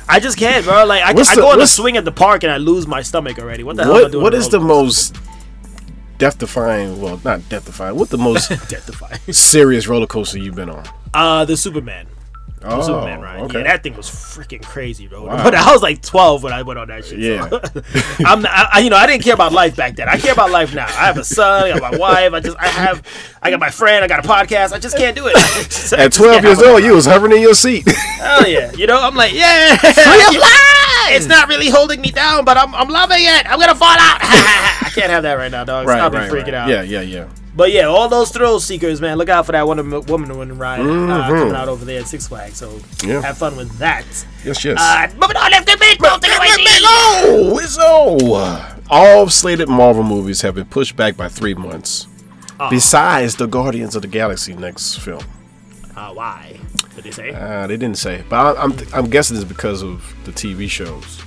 I just can't, bro. Like I, What's I the- go on a what's- swing at the park and I lose my stomach already. What the hell am I what doing? what a is the roller most death defying? Well, not death defying. What the most coaster? Death-defying. serious roller coaster you've been on? Uh, the Superman. Oh, Superman ride. okay. Yeah, that thing was freaking crazy, bro. Wow. But I was like 12 when I went on that shit. Yeah. So. I'm, not, I, you know, I didn't care about life back then. I care about life now. I have a son. I got my wife. I just, I have, I got my friend. I got a podcast. I just can't do it. Just- At 12 years old, you was hovering in your seat. Hell yeah. You know, I'm like, yeah. It's not really holding me down, but I'm, I'm loving it. I'm gonna fall out. I can't have that right now, dog. I'll be freaking out. Yeah, yeah, yeah. But yeah, all those thrill seekers, man, look out for that Wonder Woman Woman ride uh, coming out over there at Six Flags. So Mm-hmm. Yeah. have fun with that. Yes, yes. Uh, moving on, let's big. Don't take away the- Oh, it's oh. All slated Marvel movies have been pushed back by three months. Besides the Guardians of the Galaxy next film, Uh, why? Did they say? uh, they didn't say, but I, I'm I'm guessing it's because of the TV shows.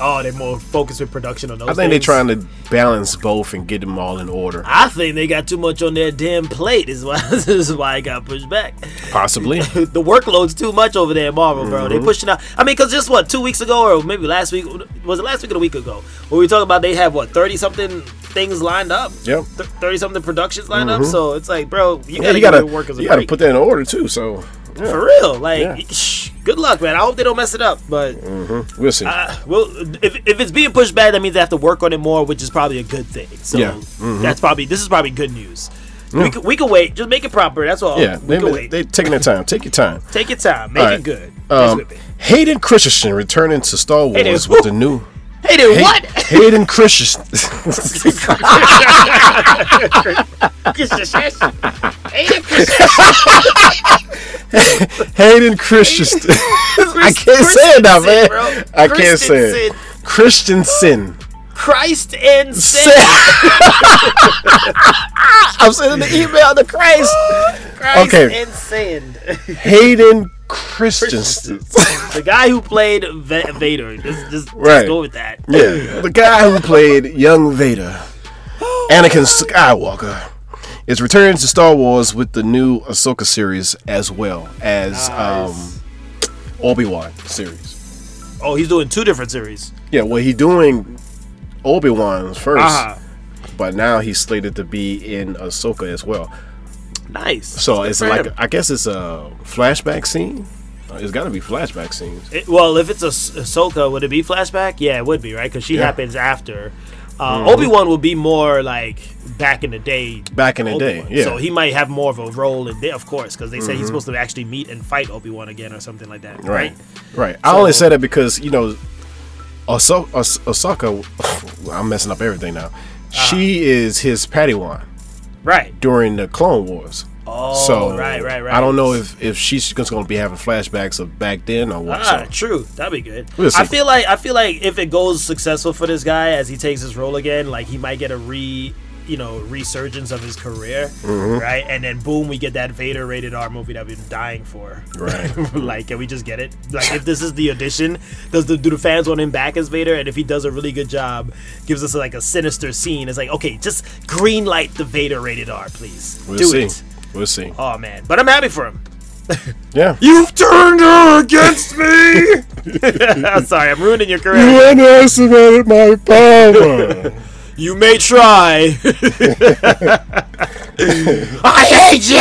Oh, they're more focused with production on those. I think they're trying to balance both and get them all in order. I think they got too much on their damn plate. Is why this is why it got pushed back. Possibly. the workload's too much over there at Marvel, bro. Mm-hmm. They pushing out. I mean, cause just what two weeks ago, or maybe last week was it last week or a week ago? Where we talking about they have what thirty something things lined up. Yep. Thirty something productions lined up. So it's like, bro, you gotta, you gotta give your workers a you gotta put that in order too. So yeah, for real. Like, Yeah. shh, good luck, man. I hope they don't mess it up, but. we'll see. Uh, well, if, if it's being pushed back, that means they have to work on it more, which is probably a good thing. So Yeah. Mm-hmm. that's probably this is probably good news. We can, we can wait. Just make it proper. That's all. yeah, we they, can wait. they taking their time. Take your time. Take your time. Make All it good. Um. Hayden Christensen returning to Star Wars Hayden with who? the new Hey, dude, Hay- what? Hayden Christensen. Hayden Christensen. I can't say it now, man. bro. I can't say it. Christensen. Christ and sin. I'm sending the email to Christ. Christ Okay. and sin. Hayden Christensen. the guy who played Va- Vader. Just, just, Right. just go with that. Yeah, the guy who played young Vader, Anakin Skywalker, is returning to Star Wars with the new Ahsoka series as well as um, Obi Wan series. Oh, he's doing two different series. Yeah, well, he's doing Obi Wan's 1st Uh-huh. but now he's slated to be in Ahsoka as well. Nice. So Good it's like him. I guess it's a flashback scene. It's got to be flashback scenes. It- well, if it's a Ahsoka, would it be flashback? Yeah, it would be, right? Because she Yeah. happens after. Uh, Obi Wan will be more like back in the day. Back in the day, Obi-Wan. yeah. So he might have more of a role in there, of course, because they say Mm-hmm. he's supposed to actually meet and fight Obi Wan again or something like that, right? Right. Right. I only So- said it because you know, Oso- Os- Osaka. I'm messing up everything now. Uh-huh. She is his Padawan Right. during the Clone Wars. Oh, so right, right, right. I don't know if if she's just going to be having flashbacks of back then or what. Ah, so. true. That'd be good. We'll I feel like I feel like if it goes successful for this guy as he takes his role again, like he might get a re you know resurgence of his career, Mm-hmm. right? And then boom, we get that Vader rated R movie that we've been dying for. Right. like, can we just get it? Like, if this is the audition, does the do the fans want him back as Vader? And if he does a really good job, gives us like a sinister scene. It's like, okay, just green light the Vader rated R, please. We'll do see. it. We'll see. Oh man, but I'm happy for him. Yeah. You've turned her against me. I'm sorry, I'm ruining your career. You underestimated my power. You may try. I hate you!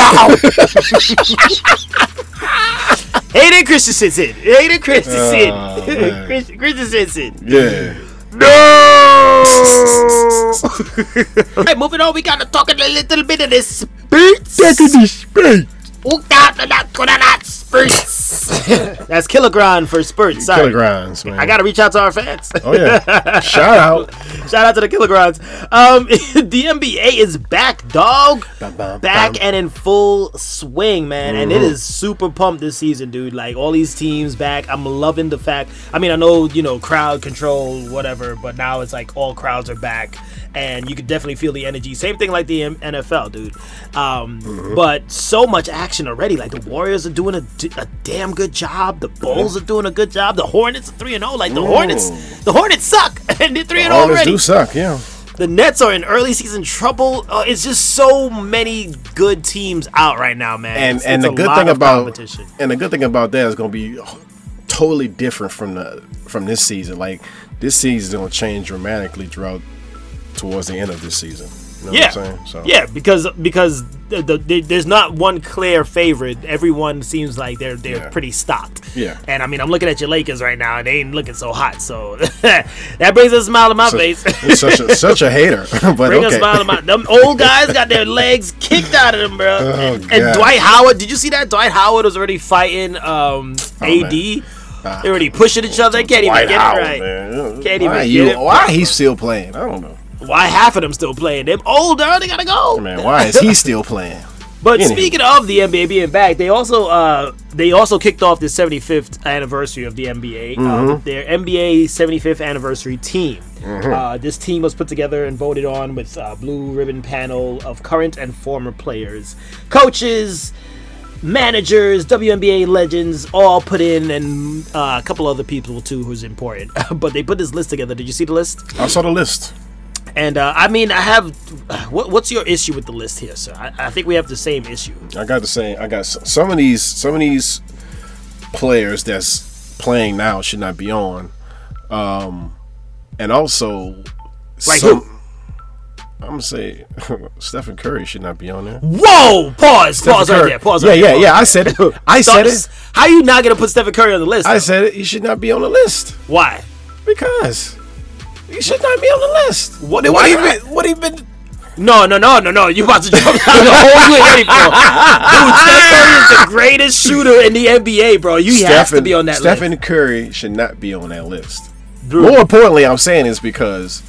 Hayden Christensen. Hayden Christensen. Oh, man. Chris- Christensen. yeah. No. Alright, moving on. We gotta talk a little bit of this spirits. Spirits. That's kilogram for spurts. Sorry. Kilograms, man. I gotta reach out to our fans. Oh yeah. Shout out. Shout out to the Kilogrons. Um, the NBA is back, dog. Back and in full swing, man. And Mm-hmm. it is super pumped this season, dude. Like all these teams back. I'm loving the fact. I mean, I know you know crowd control, whatever, but now it's like all crowds are back, and you can definitely feel the energy. Same thing like the M- NFL, dude. Um, Mm-hmm. but so much action already. Like the Warriors are doing a damn good job. The Bulls are doing a good job. The Hornets are three and zero. Like the Hornets, the Hornets suck, and they're three and zero Hornets already. do suck. Yeah. The Nets are in early season trouble. Uh, it's just so many good teams out right now, man. and It's- and it's the a good thing about competition. and the good thing about that is going to be totally different from the from this season. Like this season is going to change dramatically throughout towards the end of this season. You know Yeah, what I'm saying? So yeah, because because the, the, the- there's not one clear favorite. Everyone seems like they're they're Yeah. pretty stocked. Yeah. and I mean I'm looking at your Lakers right now, and they ain't looking so hot. So that brings a smile to my face. Such a such a hater, but Bring a okay. smile to my. Them old guys got their legs kicked out of them, bro. Oh, and, and Dwight Howard, did you see that? Dwight Howard was already fighting um, AD. man. They already pushing each other. They can't even get Howard, it right. man. Can't why even you, get it Why he's still playing? I don't know. Why half of them still playing? Them older, they gotta go. Man, why is he still playing? But Anywho. speaking of the NBA being back, they also uh, they also kicked off the 75th anniversary of the NBA. Mm-hmm. Um, their NBA 75th anniversary team. Mm-hmm. Uh, this team was put together and voted on with a blue ribbon panel of current and former players, coaches, managers, WNBA legends, all put in, and uh, a couple other people too who's important. but they put this list together. Did you see the list? I saw the list. And uh, I mean, I have. What, what's your issue with the list here, sir? I, I think we have the same issue. I got the same. I got some of these some of these players that's playing now should not be on, um, and also Like some. who? I'm gonna say Stephen Curry should not be on there. Whoa! Pause. Stephen pause right there. Pause. Yeah, right yeah, there, yeah. I said it. I said it. How you not gonna put Stephen Curry on the list? I though? said it. He should not be on the list Why? because he should not be on the list. What? Why What he not? been? What? No, no, no, no, no. You about to jump down the hole you ain't ready for. Dude, Steph Curry is the greatest shooter in the NBA, bro. You have to be on that Stephen list. Stephen Curry should not be on that list. Dude. More importantly, I'm saying is because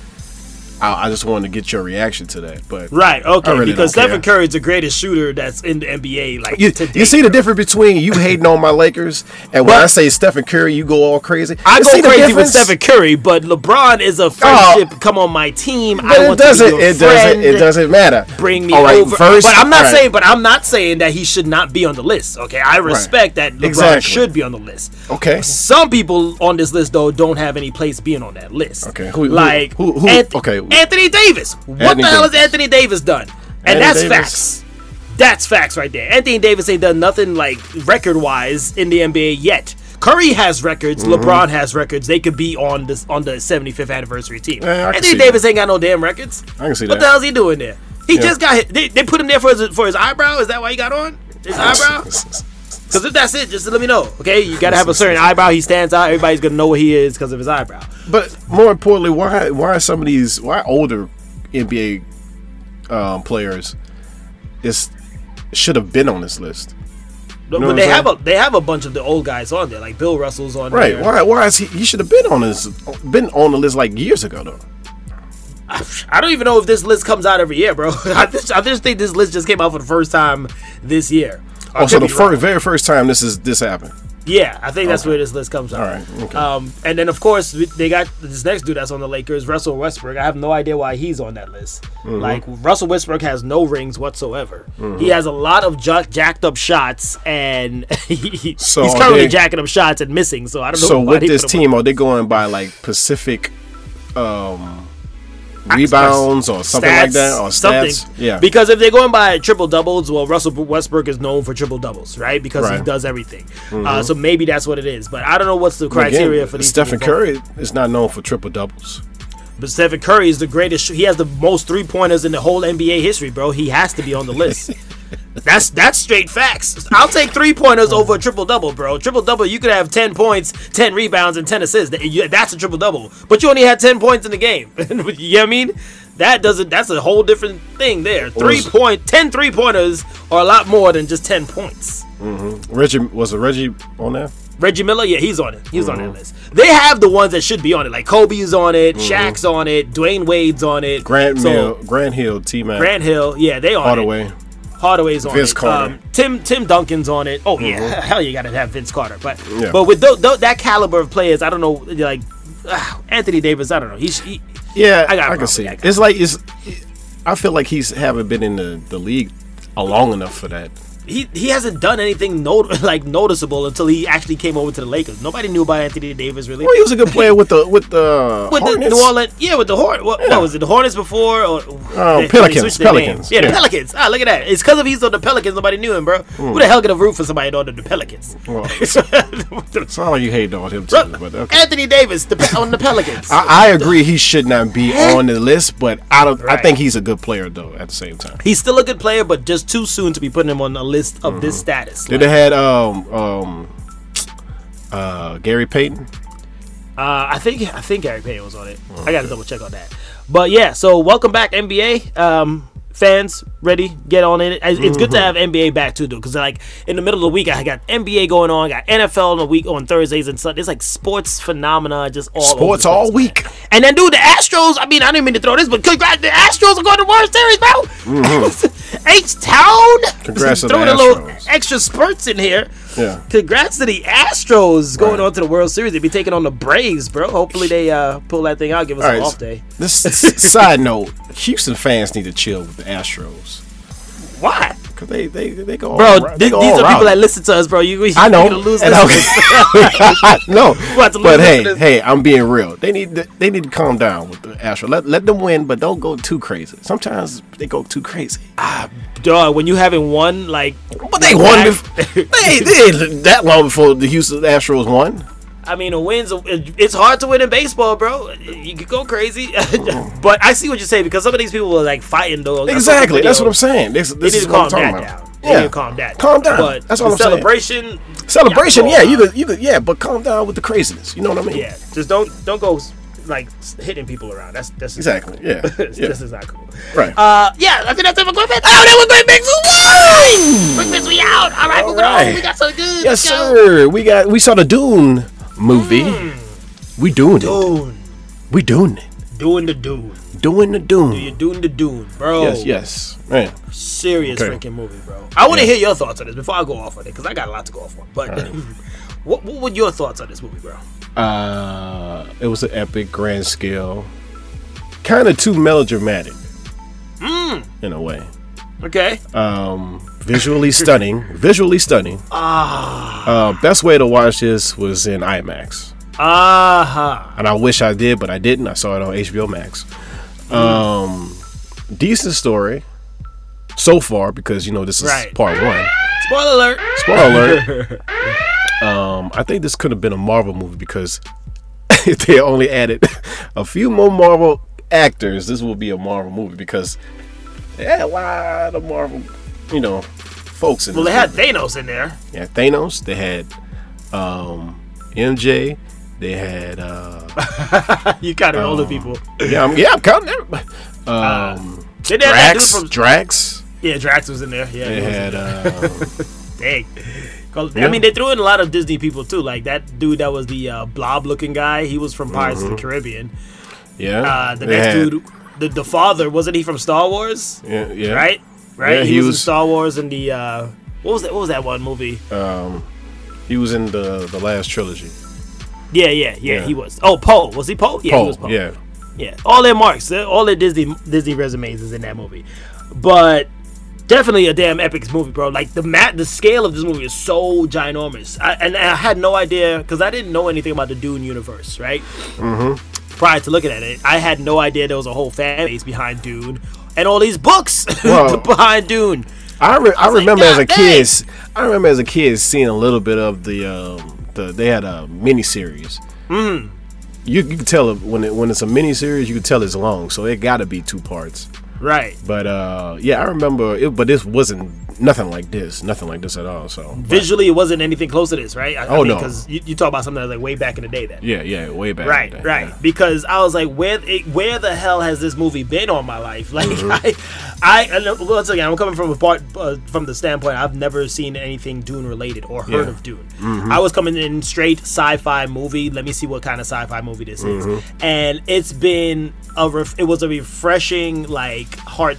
I, I just wanted to get your reaction to that. But Right, okay, really because Stephen. Curry is the greatest shooter that's in the NBA. Like you, today, you see the difference between you hating on my Lakers and when But- I say Stephen Curry, you go all crazy. I You go crazy with? Stephen Curry, but LeBron is a oh. friendship. Come on my team. I it want doesn't. to be your It doesn't. It doesn't matter. bring me right, over. First, but I'm not right. saying. But I'm not saying that he should not be on the list. Okay, I respect that LeBron Exactly. should be on the list. Okay. Some people on this list though don't have any place being on that list. Okay, who- who- like who- who- Anth- okay. Anthony Davis. What Anthony the hell Davis. has Anthony Davis done? And Anthony that's Davis. facts. That's facts right there. Anthony Davis ain't done nothing like record wise in the NBA yet. Curry has records. Mm-hmm. LeBron has records. They could be on this on the 75th anniversary team. Yeah, Anthony Davis ain't got no damn records. I can see What that. What the hell's he doing there? He Yeah. just got hit. They, they put him there for his for his eyebrow. Is that why he got on? His eyebrow? Because if that's it, just let me know. Okay, you gotta have a certain eyebrow. He stands out. Everybody's gonna know what he is because of his eyebrow. But more importantly, why why are some of these why older NBA um, players is should have been on this list? But know what they have a they have a bunch of the old guys on there, like Bill Russell's on Right? there. Why why is he? He should have been on this been on the list like years ago though. I don't even know if this list comes out every year, bro. I just, I just think this list just came out for the first time this year. I Oh, so the very first time this is this happened. Yeah, I think that's Okay. where this list comes out. All right, okay. Um, and then of course they got this next dude that's on the Lakers, Russell Westbrook. I have no idea why he's on that list. Mm-hmm. Like Russell Westbrook has no rings whatsoever. He has a lot of ja- jacked up shots, and he, So he's currently they- jacking up shots and missing. So I don't know. So with this team, are they going by like Pacific um, rebounds or something like that or stats? Yeah. Because if they're going by triple doubles, well, Russell Westbrook is known for triple doubles, right? Because he Right. Mm-hmm. does everything. Uh, so maybe that's what it is. But I don't know what's the criteria Again, for these. Stephen. Curry is not known for triple doubles. But Stephen Curry is the greatest. He has the most three pointers in the whole NBA history, bro. He has to be on the list. that's that's straight facts. I'll take three pointers over a triple double, bro. Triple double, you could have ten points, ten rebounds, and ten assists. That's a triple double. But you only had ten points in the game. you know what I mean? That doesn't. That's a whole different thing there. Three point, ten three pointers are a lot more than just ten points. Reggie was it Reggie on there? Reggie Miller, yeah, he's on it. He's on Mm-hmm. that list. They have the ones that should be on it. Like Kobe's on it, Shaq's on it, Dwyane Wade's on it, Grant So, Mill, Grant Hill, T Mac, Grant Hill, yeah, they are on it. Hardaway. Hardaway's on Vince it. Carter. Um, Tim Tim Duncan's on it. Oh yeah, hell you gotta have Vince Carter. But Yeah. but with tho- tho- that caliber of players, I don't know, like ah, Anthony Davis. I don't know. He's he, Yeah, I got I, can see. It's like it's. I feel like he's haven't been in the, the league a long enough for that. He he hasn't done anything not- like noticeable until he actually came over to the Lakers. Nobody knew about Anthony Davis really. Well, he was a good player with the with the with the New Orleans, yeah, with the Hornets. What, Yeah. what was it? The Hornets before? Or Oh, they- Pelicans, they switched their name. Pelicans, Yeah, the. Pelicans. Ah, look at that. It's because of he's on the Pelicans. Nobody knew him, bro. Who the hell gonna root for somebody on the Pelicans? Well, it's not like you hate on him too, but okay. Anthony Davis the, on the Pelicans. I, I agree he should not be on the list, but I don't. I think he's a good player though. At the same time, He's still a good player, but just too soon to be putting him on a list of this status. did they had um um uh Gary Payton? Uh, I think I think Gary Payton was on it. I got to double check on that. But yeah, so welcome back NBA um, fans. Ready, get on in it. It's it's good to mm-hmm. have NBA back too, though, because like in the middle of the week, I got NBA going on, got NFL in the week on Thursdays and Sundays. It's like sports phenomena just all Sports all place, week. man. And then dude, the Astros. I mean, I didn't mean to throw this, but congrats, the Astros are going to World Series, bro. Mm-hmm. H Town. Congrats to the Throwing a little Astros. extra spurts in here. Yeah. Congrats to the Astros going Right. on to the World Series. They'd be taking on the Braves, bro. Hopefully they uh, pull that thing out, give us All an right. off day. This side note: Houston fans need to chill with the Astros Why? Because they they they go Bro, all, th- they these go are all people that listen to us, bro. You, you I know. You're gonna lose and okay. no, lose but hey, listeners. hey, I'm being real. They need to, they need to calm down with the Astros. Let let them win, but don't go too crazy. Sometimes they go too crazy. Ah, dog, when you haven't won, like, But they won. Before, they, they that long before the Houston Astros won. I mean, a win's. A, it's hard to win in baseball, bro. You could go crazy, but I see what you say because some of these people are like fighting though. Exactly. That's what I'm saying. This, this is what I'm calm talking about. down. Yeah. calm that. Calm down. But That's all I'm saying. celebration. Celebration, yeah, you could, you could, yeah, but calm down with the craziness. You know what I mean? Yeah, just don't don't go like hitting people around. That's that's Exactly. Yeah. this yeah. is not cool. Right. Uh, yeah, I think that's it for Quick Bits. Oh, that was Quick Bits. Woo! Quick Bits, we out. All right, All moving right. on. We got something good. yes, sir. We got we saw the Dune movie. We doing it. We doing it. Doing the Dune. Doing the Dune. You're doing the Dune, bro. Yes, yes. Man. Serious Okay. freaking movie, bro. I want to Yeah. hear your thoughts on this before I go off on it because I got a lot to go off on. But what what were your thoughts on this movie, bro? Uh, it was an epic, grand scale, kind of too melodramatic, in a way. Okay. Um, visually stunning, visually stunning. Ah. Uh, best way to watch this was in IMAX, Uh-huh. and I wish I did, but I didn't. I saw it on HBO Max. Um, decent story so far because you know this is Right. part one. Spoiler alert. Spoiler alert. um, I think this could have been a Marvel movie because if they only added a few more Marvel actors, this will be a Marvel movie because had a lot of Marvel, you know, folks in Well, they had movie. Thanos in there. Yeah, Thanos. They had um, MJ. They had uh, You of Oh. older people. yeah, I'm, yeah, I'm counting everybody. Um, had Drax. from- Drax. Yeah, Drax was in there. Yeah, They he was in had uh, Yeah. I mean, they threw in a lot of Disney people too. Like that dude that was the uh, blob-looking guy. He was from Pirates Mm-hmm. of the Caribbean. yeah. Uh, the they next had- dude, the, the father, wasn't he from Star Wars? Yeah, yeah. Right, right. Yeah, he, he was, in Star Wars and the uh, what was that? What was that one movie? Um, he was in the the last trilogy. Yeah, yeah, yeah. Yeah. He was. Oh, Poe. Was he Poe? Yeah, he was Poe. Poe. Yeah. Yeah, all their marks, all their Disney Disney resumes is in that movie. But definitely a damn epic movie, bro. Like the mat, the scale of this movie is so ginormous. I, and I had no idea because I didn't know anything about the Dune universe, right? Mm-hmm. Prior to looking at it, I had no idea there was a whole fan base behind Dune and all these books behind Dune. I re- I like, remember as a "God kid, I remember as a kid seeing a little bit of the um the they had a mini series. Mm. You you can tell when it when it's a mini series, you can tell it's long, so it got to be two parts. Right. But uh, yeah, I remember it. But this wasn't nothing like this, nothing like this at all. So Visually, it wasn't anything close to this, right? I, I Oh, mean, no. Because you, you talk about something that was like way back in the day then. yeah, yeah, way back. Right, in the day, right. yeah. Because I was like, where, it, where the hell has this movie been all my life? Like, Mm-hmm. I, I, once again, I'm coming from a part, uh, from the standpoint I've never seen anything Dune related or heard Yeah. Mm-hmm. of Dune. I was coming in straight sci-fi movie. Let me see what kind of sci-fi movie this Mm-hmm. is, and it's been a, ref- it was a refreshing, like heart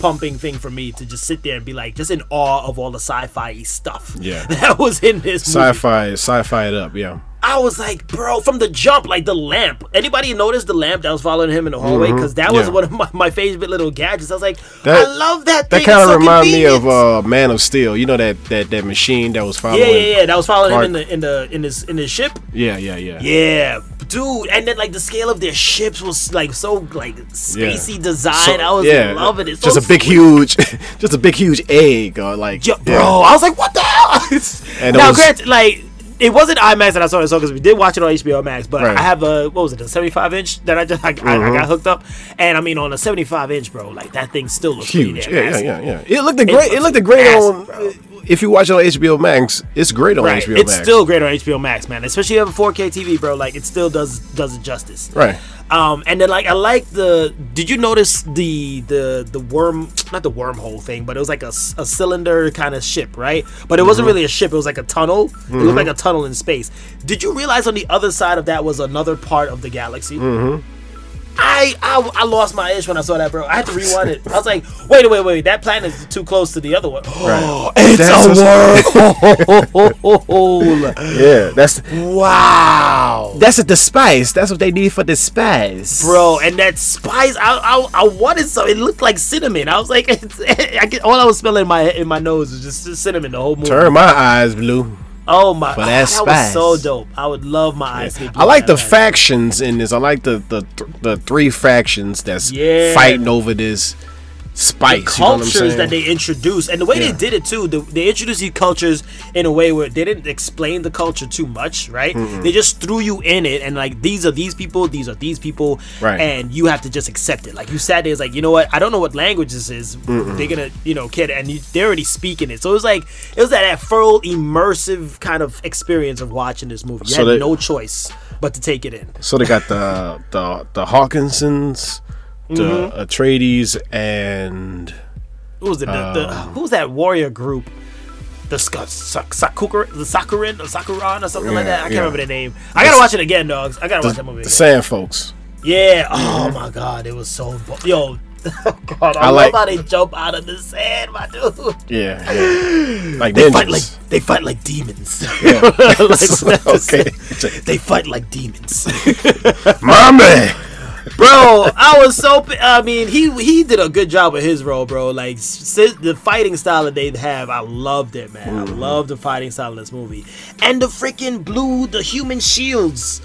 pumping thing for me to just sit there and be like just in awe of all the sci-fi stuff Yeah. that was in this. Sci-fi, sci-fi it up. Yeah. I was like, bro, from the jump, like the lamp. Anybody notice the lamp that was following him in the hallway? Because that was Mm-hmm. Yeah. one of my, my favorite little gadgets. I was like, That- I love that That kind of so remind me of uh, Man of Steel. You know that that that machine that was following. yeah, yeah, yeah. That was following Clark. him in the in the in his in his ship. yeah, yeah, yeah. Yeah, dude. And then like the scale of their ships was like so like spacey design. So- I was yeah, loving it. Just a big, sweet. huge, just a big, huge egg, or like, Yo, bro. yeah. I was like, what the hell? And now, was- granted, like. It wasn't IMAX that I saw this because we did watch it on HBO Max, but Right. I have a what was it, a 75 inch that I just I, I- I Mm-hmm. got hooked up, and I mean on a 75 inch, bro, like that thing still looks huge. Yeah, yeah, yeah, yeah. It looked great. It looked great massive, on. If you watch it on HBO Max, it's great on Right, HBO it's Max. It's still great on HBO Max, man. Especially if you have a 4K TV, bro. Like it still does does it justice. right. Um, and then like I like the. Did you notice the the the worm? Not the wormhole thing, but it was like a, a cylinder kind of ship, right? But it Mm-hmm. wasn't really a ship. It was like a tunnel. It looked like a tunnel in space. Did you realize on the other side of that was another part of the galaxy? Mm-hmm. I, I I lost my edge when I saw that, bro. I had to rewind it. I was like, wait, wait, wait. That planet is too close to the other one. Right. It's That's a wormhole. Yeah, that's wow. that's the spice. That's what they need for the spice, bro. And that spice, I, I, I wanted some. It looked like cinnamon. I was like, it's, I get, all I was smelling in my in my nose was just cinnamon the whole movie. Turn my eyes blue. Oh my, for oh, that that was so dope. I would love my eyes. to be I like the factions in this. I like the the the three factions that's Yeah. fighting over this spice. you know what I'm cultures that they introduced and the way Yeah. they did it too the, they introduced these cultures in a way where they didn't explain the culture too much right? They just threw you in it and like these are these people these are these people Right. and you have to just accept it. Like you sat there it's like you know what? I don't know what language this is. They're gonna you know kid and you, they're already speaking it. So it was like it was that, that full immersive kind of experience of watching this movie. You So had they- no choice but to take it in. So they got the the the Hawkinsons, the Mm-hmm. Atreides, and who was it the, the, Um, who was that warrior group the Sk- Sak- the Sakurin or Sakuran or something like that. I can't yeah. remember the name. I gotta watch it again, dogs. I gotta watch that movie. the Again. Sand Folks. Yeah. Oh my god, it was so bo- yo. God, I, I love like- how they jump out of the sand, my dude. Yeah, yeah. like They ninjas. fight like they fight like demons. Yeah. Like, okay, They fight like demons. mommy. Bro. I was so. I mean, he he did a good job with his role, bro. Like the fighting style that they have, I loved it, man. I mm. love the fighting style in this movie, and the freaking blue, the human shields.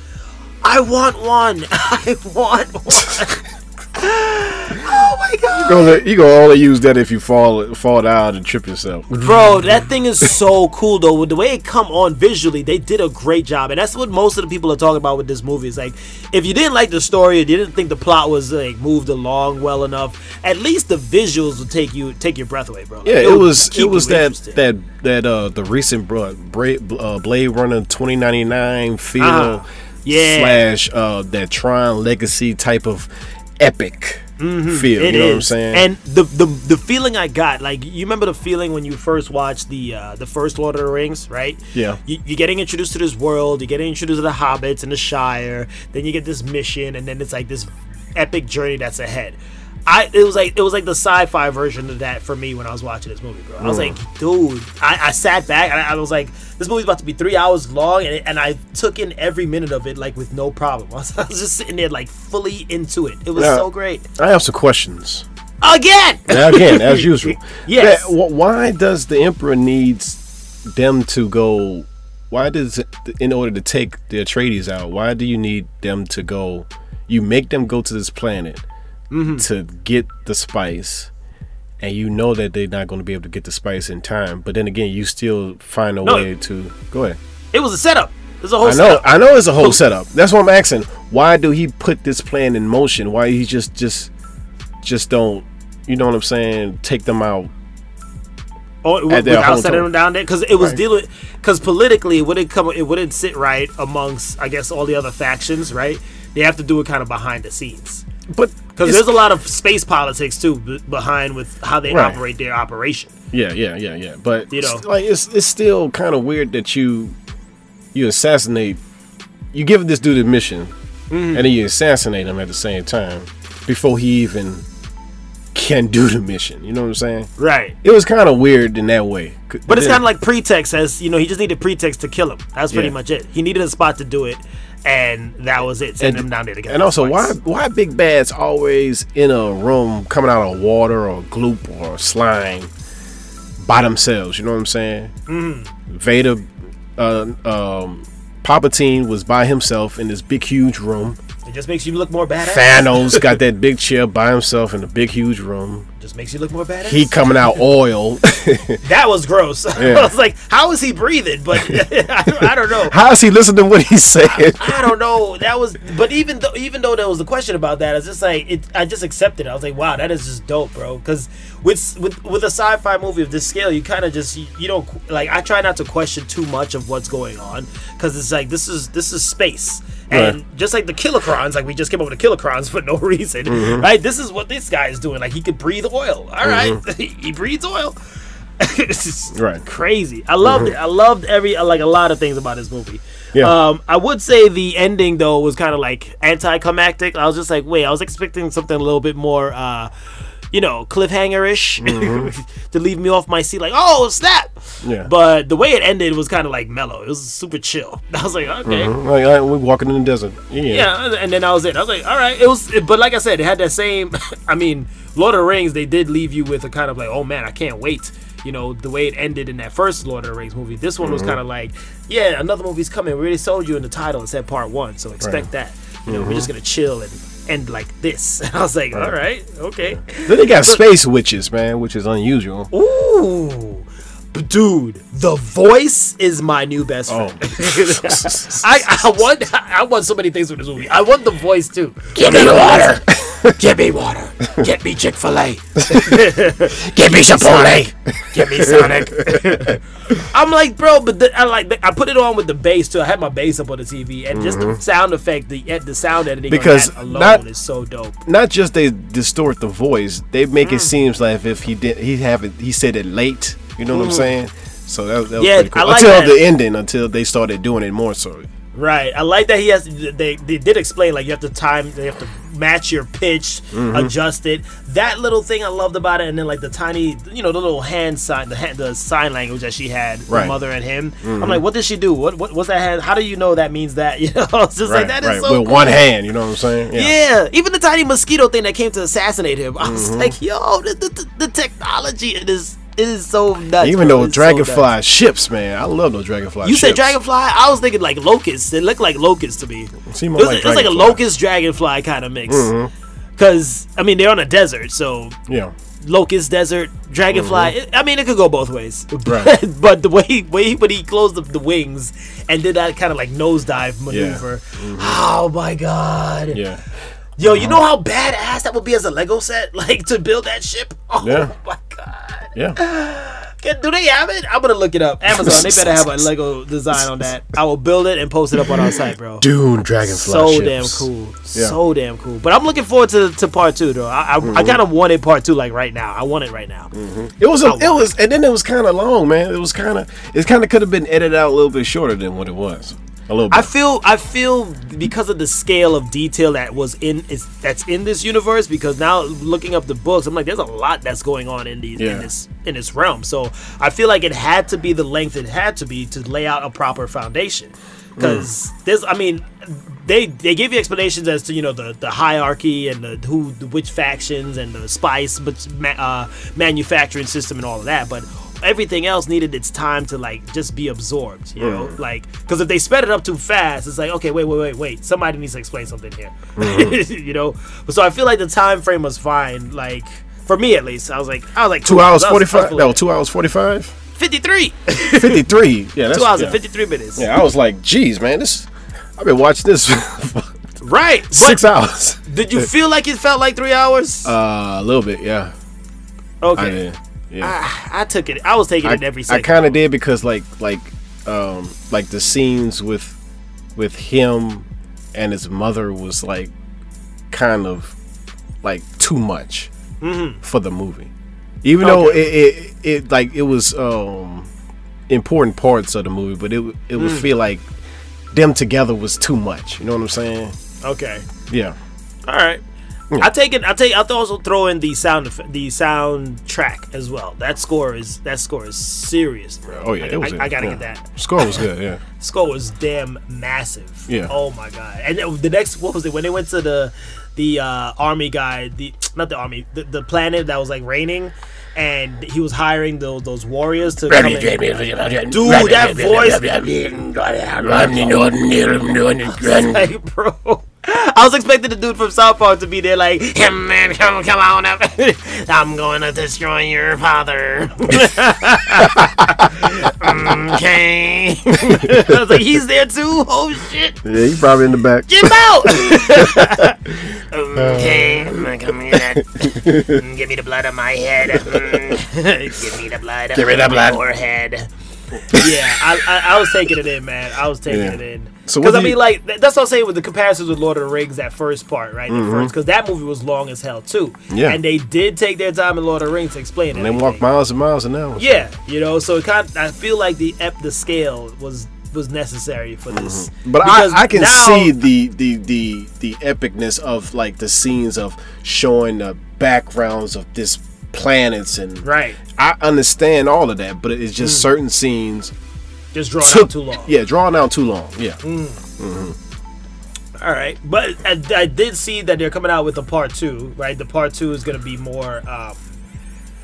I want one. I want one. Oh my god. Gonna- You gonna only use that if you fall fall down and trip yourself. Bro, that thing is so cool though. With the way it come on visually, they did a great job, and that's what most of the people are talking about with this movie. Is like, if you didn't like the story, or you didn't think the plot was like moved along well enough, at least the visuals will take you take your breath away, bro. Like, Yeah, it was it was that that that uh the recent Bra- uh, Blade Runner twenty ninety nine feel Uh-huh. Yeah. slash uh that Tron Legacy type of epic feel. Mm-hmm. It you know what I'm saying? And the, the the feeling I got, like you remember the feeling when you first watched the uh, the first Lord of the Rings, right? Yeah. You, you're getting introduced to this world, you're getting introduced to the hobbits and the Shire, then you get this mission, and then it's like this epic journey that's ahead. I it was like it was like the sci-fi version of that for me when I was watching this movie, bro. I was Mm. like, dude, I, I sat back and I, I was like, this movie's about to be three hours long, and, it, and I took in every minute of it like with no problem. I was, I was just sitting there like fully into it. It was Yeah. so great. I have some questions. Again. Now, again, as usual. Yes. Yeah, why does the Emperor needs them to go? Why does it, in order to take the Atreides out? Why do you need them to go? You make them go to this planet Mm-hmm. to get the spice, and you know that they're not going to be able to get the spice in time. But then again, you still find a No. way to go ahead. It was a setup. There's a whole I know, setup. I know, it's a whole setup. That's what I'm asking. Why do he put this plan in motion? Why he just just just don't? You know what I'm saying? Take them out. Oh, at without setting them down there because it was Right. dealing because politically it wouldn't come it wouldn't sit right amongst I guess all the other factions right they have to do it kind of behind the scenes But because there's a lot of space politics too b- behind with how they Right. operate their operation Yeah, yeah, yeah, yeah. But You know. it's like it's it's still kind of weird that you you assassinate you give this dude a mission Mm-hmm. and then you assassinate him at the same time before he even can do the mission. You know what I'm saying? right It was kind of weird in that way. C- but it's kind of like pretext as you know he just needed pretext to kill him that's pretty Yeah. much it he needed a spot to do it and that was it send him down there to get And also, why why big bad's always in a room coming out of water or gloop or slime by themselves? You know what I'm saying? Mm-hmm. Vader, uh, um, Palpatine was by himself in this big huge room. It just makes you look more badass Thanos got that big chair by himself in the big huge room. just makes you look more badass He coming out oil. that was gross Yeah. I was like how is he breathing but I, don't, I don't know How is he listening to what he's saying? I don't know. That was, but even though even though there was a question about that, it's just like it. I just accepted. it. I was like, wow, that is just dope, bro. Because with with with a sci-fi movie of this scale, you kind of just you, you don't like. I try not to question too much of what's going on because it's like this is this is space. And Right. just like the kilocrons, like we just came up with the kilocrons for no reason, Mm-hmm. right? This is what this guy is doing. Like he could breathe oil. All right, he breathes oil. it's just Right. Mm-hmm. crazy. I loved it. I loved every like a lot of things about this movie. Yeah. Um, I would say the ending though was kind of like anticlimactic. I was just like, wait, I was expecting something a little bit more, uh, you know, cliffhanger-ish mm-hmm. to leave me off my seat. Like, oh snap! Mm-hmm. Yeah. But the way it ended was kind of like mellow. It was super chill. I was like, okay. Mm-hmm. like, like, we're walking in the desert. Yeah. Yeah, and then that was it. I was like, all right. It was, but like I said, it had that same. I mean, Lord of the Rings, they did leave you with a kind of like, oh man, I can't wait. You know, the way it ended in that first Lord of the Rings movie. This one was mm-hmm. kind of like, yeah, another movie's coming. We already sold you in the title. It said part one, so expect that. You know, we're just gonna chill and end like this. And I was like, all right, okay. Then they got space witches, man, which is unusual. Ooh. But dude, the voice is my new best Oh. friend. I, I want I want so many things with this movie. I want the voice too. Give me water. Give me water. Get me Chick Fil A. Give me Chipotle. Give me Sonic. I'm like, bro, but the, I like the, I put it on with the bass too. I had my bass up on the TV, and just the sound effect, the the sound editing Mm-hmm. Because on alone not- is so dope. Not just they distort the voice, they make Mm. it seem like if he did, he have it, he said it late. You know what I'm saying? So that, that was Mm. Yeah, pretty cool. I like until that. the ending, until they started doing it more so. Right. I like that he has. They they did explain like you have to time. They have to match your pitch, Mm-hmm. adjust it. That little thing I loved about it, and then like the tiny, you know, the little hand sign, the hand, the sign language that she had, Right. Mm-hmm. mother and him. I'm like, what did she do? What, what what's that hand? How do you know that means that? You know, it's just like that is right. so With cool. one hand, you know what I'm saying? Yeah, even the tiny mosquito thing that came to assassinate him. I was Mm-hmm. like, yo, the, the, the, technology it is it is so nuts. Even bro. though It's so dragonfly ships, man, I love those dragonfly. You said ships. dragonfly? I was thinking like locusts. It looked like locusts to me. It was, like it was like a locust dragonfly kind of mix. Mm-hmm. Because I mean they're on a desert, so Yeah. locust desert, dragonfly. Mm-hmm. it- I mean, it could go both ways. Right. but the way way when he closed the, the wings and did that kind of like nosedive maneuver. Mm-hmm. Oh my god. Yeah. Yo, you uh-huh. know how badass that would be as a Lego set, like to build that ship. Oh Yeah. my god. Yeah. Do they have it? I'm gonna look it up. Amazon, they better have a Lego design on that. I will build it and post it up on our site, bro. Dune Dragonfly so ships. damn cool. Yeah. So damn cool. But I'm looking forward to, to part two though. I I, I mm-hmm. kind of want it part two like right now. I want it right now. Mm-hmm. It was a, it was and then it was kind of long, man. It was kind of it kind of could have been edited out a little bit shorter than what it was. A little bit. I feel I feel because of the scale of detail that was in is that's in this universe. Because now looking up the books, I'm like, there's a lot that's going on in these Yeah. in this in this realm. So I feel like it had to be the length it had to be to lay out a proper foundation. Because there's, I mean, they they give you explanations as to you know the the hierarchy and the who the which factions and the spice but ma- uh, manufacturing system and all of that, but everything else needed its time to like just be absorbed. You know, like because if they sped it up too fast, it's like okay, wait, wait, wait, wait, somebody needs to explain something here. you know, so I feel like the time frame was fine. Like for me at least, I was like, I was like two hours I was- I forty was five. cool No, two hours forty five. 53. Fifty three. Yeah, that's two hours yeah. and 53 minutes. Yeah, I was like, geez, man, this. I've been watching this Right. But six hours. Did you feel like it felt like three hours? Uh, a little bit, yeah. Okay. Yeah. I, I took it. I was taking I, it every second. I kind of did because like like um like the scenes with with him and his mother was like kind of like too much for the movie. Even though it, it it like it was um important parts of the movie, but it it would feel like them together was too much. You know what I'm saying? Okay. Yeah. All right. I take it. I'll take. I'll also throw in the sound effect, the soundtrack as well. That score is that score is serious, bro. Oh yeah, I, it was. I, I gotta yeah. get that. Score was good. Yeah. Score was damn massive. Yeah. Oh my god. And the next, what was it? When they went to the the uh, army guy, the not the army, the, the planet that was like raining, and he was hiring those those warriors to come in. Dude, that voice. like, bro. I was expecting the dude from South Park to be there, like, "Hey, man, come, come on up. I'm going to destroy your father. okay. I was like, he's there too? Oh, shit. Yeah, he probably in the back. Get out. okay, I'm come here. Mm, Give me the blood on my head. Mm, Give me the blood Give me on the my blood. forehead. yeah, I, I, I was taking it in, man. I was taking Yeah. it in. So because I mean, you- like that's what I'm saying with the comparisons with Lord of the Rings. That first part, right? The first because that movie was long as hell too. Mm-hmm. Yeah. and they did take their time in Lord of the Rings to explain it. And they walk miles and miles an hour. Yeah, you know, so it kind. I feel like the ep- the scale was was necessary for this. Mm-hmm. But Because I, I can now- see the, the the the epicness of like the scenes of showing the backgrounds of this planets and right, I understand all of that, but it's just certain scenes just drawn took out too long. Yeah, drawn out too long. Yeah. All right, but I, I did see that they're coming out with a part two. Right, the part two is going to be more. Um,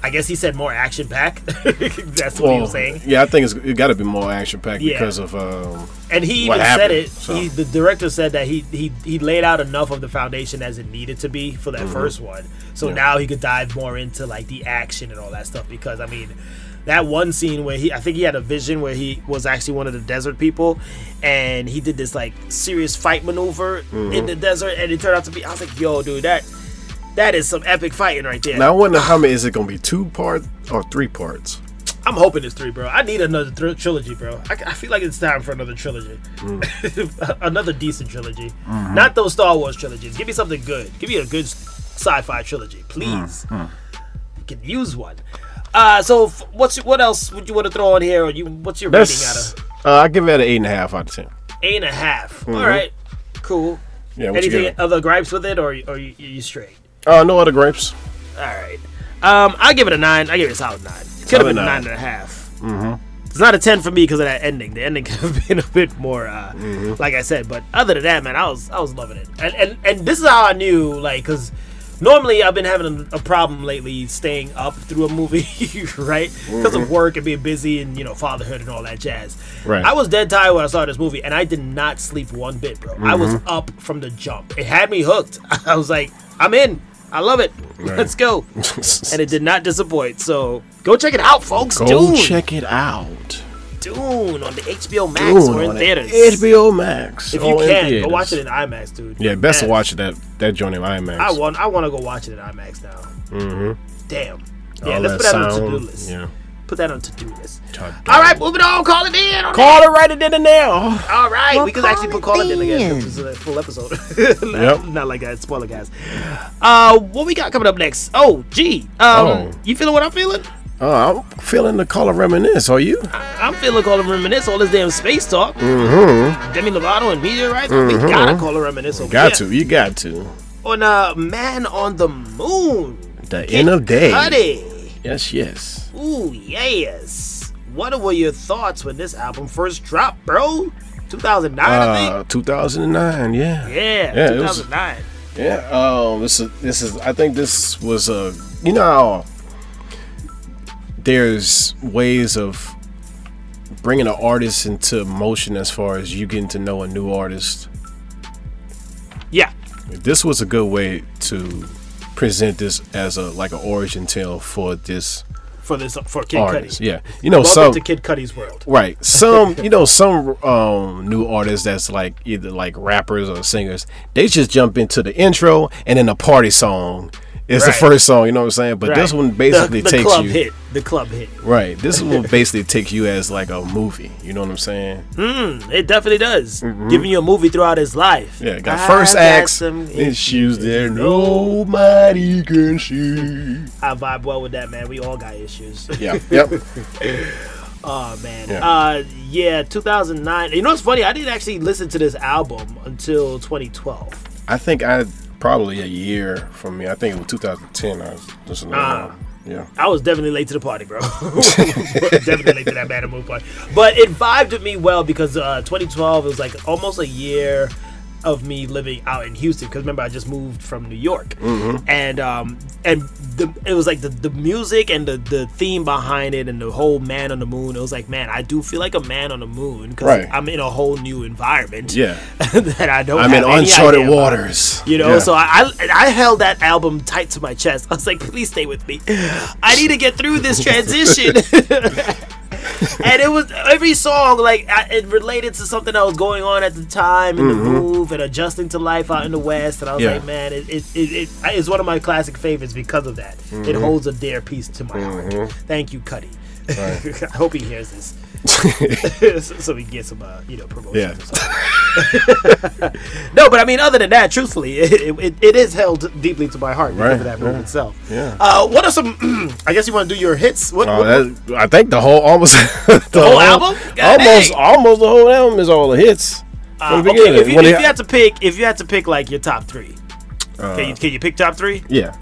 I guess he said more action packed. That's what he was saying. yeah, I think it's it got to be more action packed Yeah. because of um, And he even said it. so. He, the director said that he he he laid out enough of the foundation as it needed to be for that first one. So Yeah. now he could dive more into like the action and all that stuff. Because I mean, that one scene where he, I think he had a vision where he was actually one of the desert people, and he did this like serious fight maneuver in mm-hmm. the desert, and it turned out to be. I was like, yo, dude, that that is some epic fighting right there. now I wonder how many is it gonna be two parts or three parts? I'm hoping it's three, bro. I need another thr trilogy, bro. I, I feel like it's time for another trilogy, mm. another decent trilogy. Mm-hmm. Not those Star Wars trilogies. Give me something good. Give me a good sci-fi trilogy, please. Mm-hmm. Can use one. Uh, so f- what's what else would you want to throw on here? Or you what's your rating out That's of uh, I give it an eight and a half out of ten. eight and a half? All right, cool. Yeah, Anything other gripes with it, or or you, you straight? Uh, no other gripes. All right. Um, I give it a nine. I give it a solid nine. It could have been nine nine. and a half. Mm-hmm. It's not a ten for me because of that ending. The ending could have been a bit more, uh, Mm-hmm. like I said. But other than that, man, I was I was loving it. And and, and this is how I knew, like, because normally I've been having a, a problem lately staying up through a movie, right? Because of work and being busy and you know fatherhood and all that jazz. Mm-hmm. Right. I was dead tired when I saw this movie, and I did not sleep one bit, bro. I was Mm-hmm. up from the jump. It had me hooked. I was like, I'm in. I love it. Right. Let's go. And it did not disappoint. So go check it out, folks. Go Dune. check it out. Dune on the HBO Max Dune or in on theaters. HBO Max. If you can, go watch it in IMAX, dude. Yeah, best to watch that that joint in IMAX. I want. I want to go watch it in IMAX now. Mm-hmm. Damn. Yeah, All let's that put that on sound, the to-do list. Yeah. Put that on to-do list. All right, All moving on. Call it in. on Call it right in now. All right, Well, we could call actually put call it in again. in. This is a full episode. Yep. Not like that. Spoiler guys. Uh, what we got coming up next? Oh, gee. Um, Oh. you feeling what I'm feeling? Uh, I'm feeling the call of reminisce. Are you? I'm feeling call it reminisce. All this damn space talk. Mm-hmm. Demi Lovato and meteorites. We gotta call it reminisce. Over Got here. to. You got to. On uh, Man on the Moon. The end of day. Cudi. Yes, yes. Ooh, yes. What were your thoughts when this album first dropped, bro? 2009, I Uh, think. 2009. Yeah. Yeah, yeah, it was- 2009. Yeah. Um. This is. This is. I think this was a. You know how there's ways of bringing an artist into motion as far as you getting to know a new artist. Yeah. This was a good way to present this as a like an origin tale for this For this, for Kid artist. Cudi. Yeah. You know Welcome some to Kid Cudi's world. Right. Some, you know, some um, new artists that's like either like rappers or singers, they just jump into the intro and then a party song is the first song, you know what I'm saying? But this one basically the, the takes you hit. The club hit. Right. This will basically take you as like a movie, you know what I'm saying? Mm, it definitely does. Giving you a movie throughout his life. Mm-hmm. Yeah, got I first acts, some issues there nobody can see. I vibe well with that, man. We all got issues. Yeah. Yep. Oh man. Yeah. Uh yeah, 2009. You know what's funny? I didn't actually listen to this album until 2012. I think I probably a year from me. I think it was 2010. I was listening. to Ah. Yeah. I was definitely late to the party, bro. definitely late to that Bad Move party. But it vibed with me well because uh, 2012 it was like almost a year of me living out in Houston. Because remember, I just moved from New York, Mm-hmm. and um, and the, it was like the, the music and the, the theme behind it and the whole man on the moon. It was like, man, I do feel like a man on the moon because Right. I'm in a whole new environment. Yeah. that I don't. I'm in uncharted idea about. waters. You know, Yeah. so I, I I held that album tight to my chest. I was like, please stay with me. I need to get through this transition. and it was every song like I, it related to something that was going on at the time in the move and adjusting to life out in the west. And I was Mm-hmm. Yeah. like, man, it, it, it, it it's one of my classic favorites because of that. It Mm-hmm. holds a dear piece to my heart. Thank you, Cudi. I hope he hears this. so, we get some, uh, you know, promotion. Yeah. or something. no, but I mean, other than that, truthfully, it, it, it is held deeply to my heart because Right, of that movie yeah. itself. Yeah. Uh, what are some? I guess you want to do your hits. What? Oh, what- that, I think the whole almost the, whole album? God almost dang. almost the whole album is all the hits. uh, the okay, if you, if you had to pick, if you had to pick like your top three, Uh, can you can you pick top three? yeah,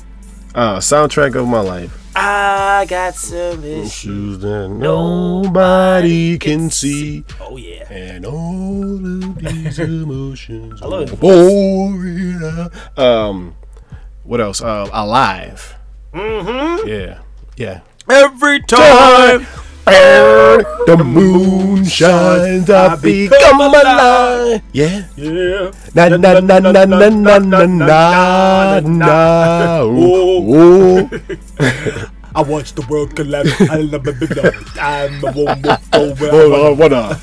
uh, soundtrack of my life. I got some issues. That nobody can see, Oh yeah. and all of these emotions. I love are pouring. Um, what else? Uh, alive. Mm-hmm. Yeah, yeah. Every time. Time the moon shines, I become alive. Yeah. Yeah. Na na na na na na na na na. Ooh. I watch the world collapse. I love it. I'm a woman. Oh, what up?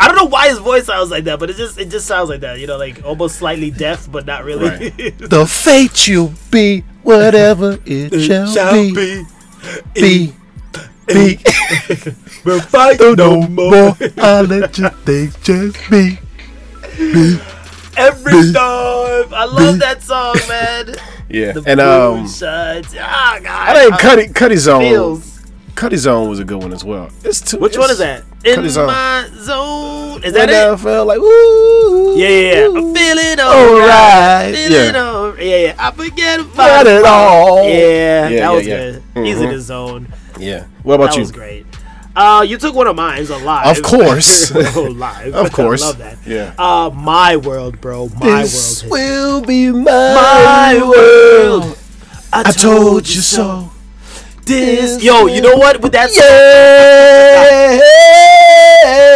I don't know why his voice sounds like that, but it just it just sounds like that. You know, like almost slightly deaf, but not really. Right. The fate you'll be, whatever it shall, be, be, be. We'll fight No more, I'll let you think just be. every time. I love that song, man. Yeah, The and moon um, shines. Ah, God. I think Cudi Cudi Zone, feels. Cudi Zone was a good one as well. It's too. Which it's, one is that? In Cudi Zone. my zone. Is When that I it? felt like ooh, Yeah, yeah, yeah. I'm feeling Alright, alright. Feeling yeah. alright. Yeah, yeah. I forget Not about at all. Yeah, Yeah, that yeah, was yeah. good. He's in Mhm. his zone. Yeah. What about that you? was great. Uh, you took one of mine so live. Of course. live. Of course. I love that. Yeah. Uh, my world, bro. My this world. will be my, My world. world. I told you so. This. Yo, you know what? With that song. Yeah.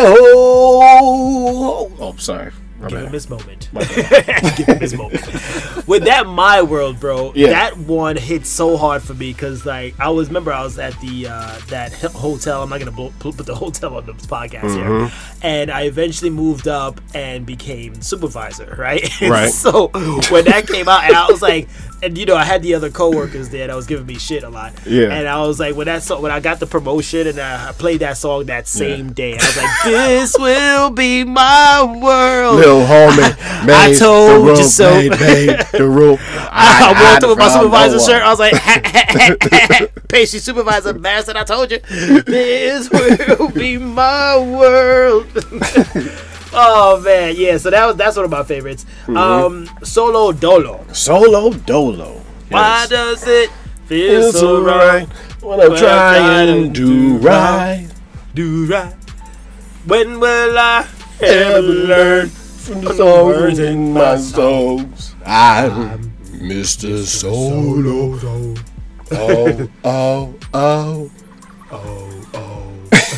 Oh, oh, sorry. Give bad. him his moment. Give him his moment. With that My World, bro, Yeah. that one hit so hard for me because, like, I was remember I was at the uh, that hotel. I'm not gonna blo- put the hotel on the podcast Mm-hmm. here, and I eventually moved up and became supervisor, right? Right. so when that came out, and I was like, and you know, I had the other coworkers there that was giving me shit a lot, Yeah. And I was like, when that song, when I got the promotion and I I played that song that same day, I was like, this will be my world. Little homie, I told the you so. Made, made the rope. I, walked up with my supervisor shirt. I was like, "Pacey supervisor, bastard! I told you, this will be my world." Oh man, yeah. So that was that's one of my favorites. Mm-hmm. Um, Solo Dolo. Solo Dolo. Why does it feel It's so right? when I'm trying to do right. Do right. When will I ever learn from the songs in my songs? I'm Mr. Solo. Solo. Oh, oh, oh, oh, oh.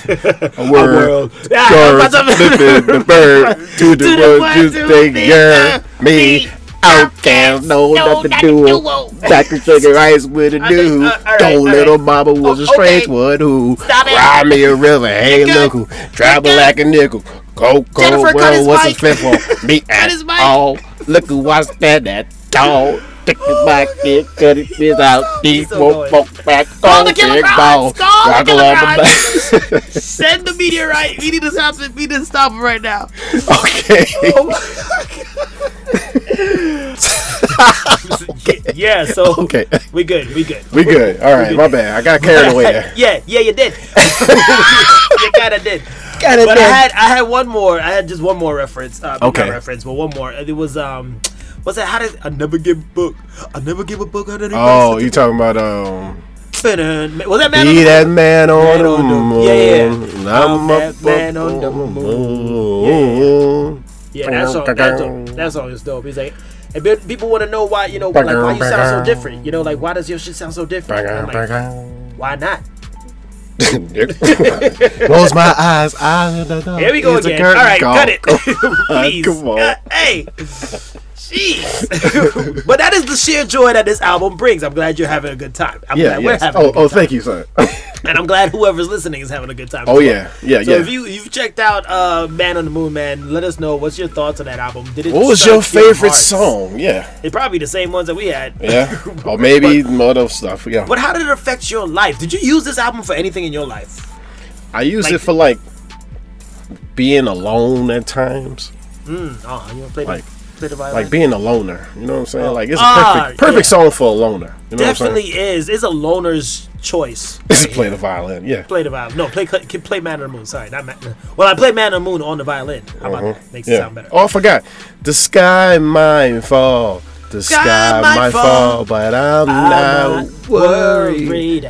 A word. What's flipping the bird to the To the one one the the girl. girl. Me, outcast, no nothing to do. Back to chicken rice with a I dude. think- uh, right, Don't little right. mama was a Oh, strange okay. one who ride me a river. Hey, look who travel like a nickel. Go, go, Jennifer, well, what's the fifth for? Me at all. Look who was that, that dog. Take the back, it, cut it, this out, deep, so annoying. smoke, back, Call the killer ball. Call the killer along crowds. the back. Send the meteorite. We need to stop it. We need to stop him right now. Okay. yeah. So Okay. we good. We good. We good. All right, my bad. I got carried away there. yeah, yeah, you did. you kind of did. It But I had I had one more. I had just one more reference. Uh, Okay. Reference, but one more. It was um, what's that? How did I never give a book? I never give a book. I didn't Oh, you talking about um? was that man? on Be the that man on Man the on the- moon. yeah, yeah. I'm I'm up that man on the moon. moon. Yeah, that song, that, song, that song is dope. He's like, and pe- people want to know why, you know, like why you sound so different. You know, like why does your shit sound so different? I'm like, why not? Close my eyes. Here we go It's again. All right, cut it, please. Come on. Uh, hey, jeez. but that is the sheer joy that this album brings. I'm glad you're having a good time. I'm Yeah, glad yes. we're having. Oh, a good oh, thank you, son. And I'm glad whoever's listening is having a good time. Oh well. yeah, yeah, So yeah. if you you've checked out uh, Man on the Moon, man, let us know what's your thoughts on that album. Did it? What was your favorite hearts? song? Yeah, It probably the same ones that we had. yeah, or maybe other stuff. Yeah, But how did it affect your life? Did you use this album for anything in your life? I use like- it for like being alone at times, Mm, oh, you want to play Like- the play the violin? like being a loner. You know what I'm saying? Oh. Like it's a Ah, perfect, perfect yeah. song for a loner. You know Definitely is. It's a loner's choice. what I'm play the violin. Yeah. Play the violin. No, play play Man on the Moon. Sorry, not Man. Well, I play Man on the Moon on the violin. How about that? Makes it. Yeah. sound better. Oh, I forgot. The sky might fall. The sky, might fall, but I'm, I'm not worried. worried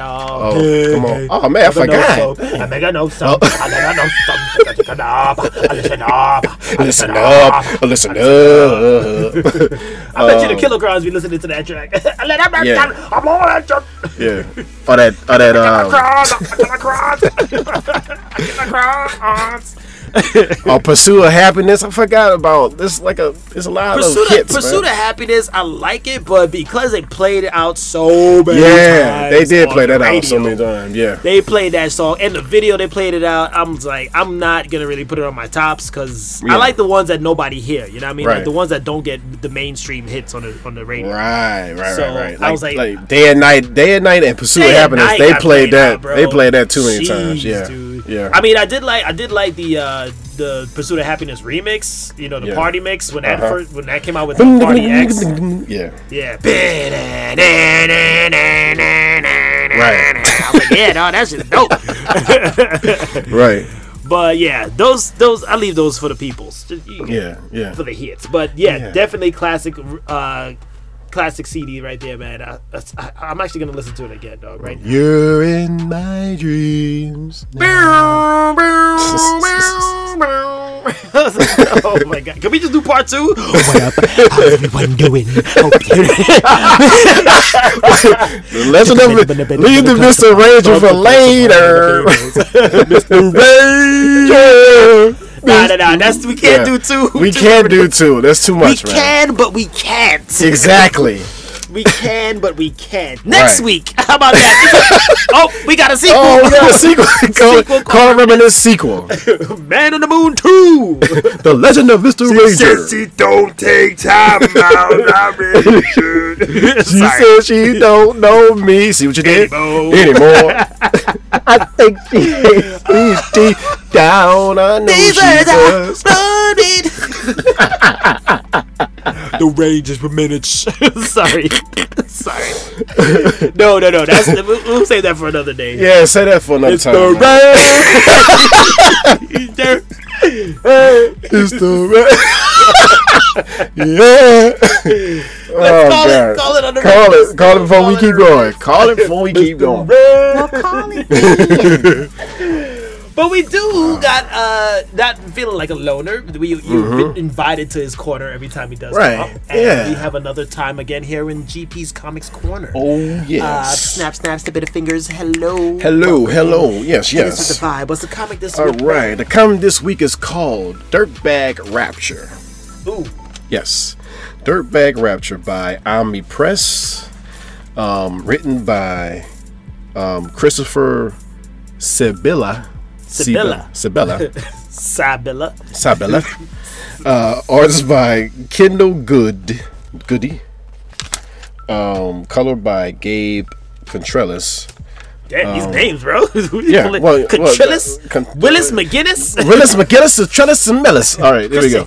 at all. Oh, come on. Oh, man, I Never forgot. so. I make a note some. I never know some. Listen up. Listen up. Listen up. Listen up. I bet you the kilograms be listening to that track. I let that yeah. I'm on that track. Yeah. Or that, or that, um, Cross. I get my cross. I get my cross. or Pursuit of Happiness. I forgot about this. Like a, it's a lot Pursuit, of hits, Pursuit man. of Happiness, I like it, but because they played it out so many Yeah, they did play that out so many times. Yeah. They played that song and the video they played it out. I'm like, I'm not gonna really put it on my tops because Yeah. I like the ones that nobody hear. You know what I mean? Like the ones that don't get the mainstream hits on the on the radio. Right, right, So, right, right. I Like, was like- day and night, day and night, and Pursuit of Happiness. They got played that. out, they played that too many times. Yeah, dude. yeah. I mean, I did like I did like the uh the Pursuit of Happiness remix. You know, the Yeah. party mix when that Uh-huh. first when that came out with the Party X. Yeah, Yeah. right, I was like, yeah, no, that's just dope. right. but yeah, those those I leave those for the peoples. Just, you- Yeah, yeah. For the hits. But yeah, Yeah. definitely classic uh classic CD right there, man. I, I, I'm actually gonna listen to it again, dog. Right. You're in my dreams. oh my god! Can we just do part two? Oh what up? How's everyone doing? Hope you're Let's leave the Mr. Rager for later. Mr. Rager. Nah, nah, nah. That's we can't Yeah. do two. We can't do primitive- two. That's too We much, man. We can, but we can't. Exactly. We can, but we can't. Next Right. week. How about that? Oh, oh, we got a sequel. Oh, we got a sequel. call, Sequel call Reminisce sequel. Man on the Moon Two. The Legend of Mr. Rager. Says she don't take time out. I really should. She Sorry. said she don't know me. See what you did? Anymore. Anymore. I think she hates me down. I know These she words are does. loaded. the Rangers were minutes. Sorry. Sorry. No, no, no. That's the, we'll, we'll save that for another day. Yeah, say that for another It's time. the man. Ranger. It's the ra- yeah. oh, call it- call it on the Call Rangers. it. Call it before Call we it keep the going. Call it before we keep going. But we do got uh not feeling like a loner. We you been invited to his corner every time he does Mm-hmm. Right, up. And yeah. we have another time again here in GP's Comics Corner. Oh Uh, yes. snap, snap, snip of fingers. Hello. Hello, hello. Yes, Hit us with yes. the vibe. What's the comic this All week? right. The comic this week is called Dirtbag Rapture. Ooh. Yes. Dirtbag Rapture by Omni Press. Um, written by um, Christopher Sibilla. Sibilla. Sibilla. Sabella. Uh, artist by Kendall Goode. Goody. Um, colored by Gabe Contreras. Damn, these names, bro. Yeah, well- well, uh, con- Willis McGinnis, Willis McGinnis, Contreras, and Mellis. All right, there we go.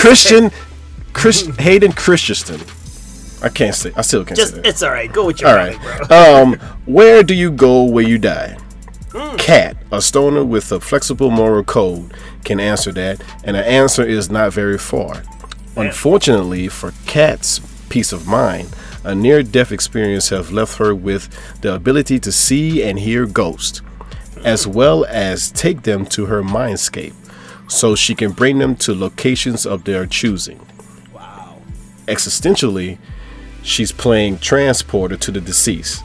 Christian, Chris, Hayden Christensen. I can't say. I still can't Just say that. it's all right. Go with your All right. bro. Um, where do you go where you die? Cat, a stoner with a flexible moral code, can answer that, and the answer is not very far. Unfortunately for Cat's peace of mind, a near-death experience have left her with the ability to see and hear ghosts, as well as take them to her mindscape, so she can bring them to locations of their choosing. Wow. Existentially, she's playing transporter to the deceased.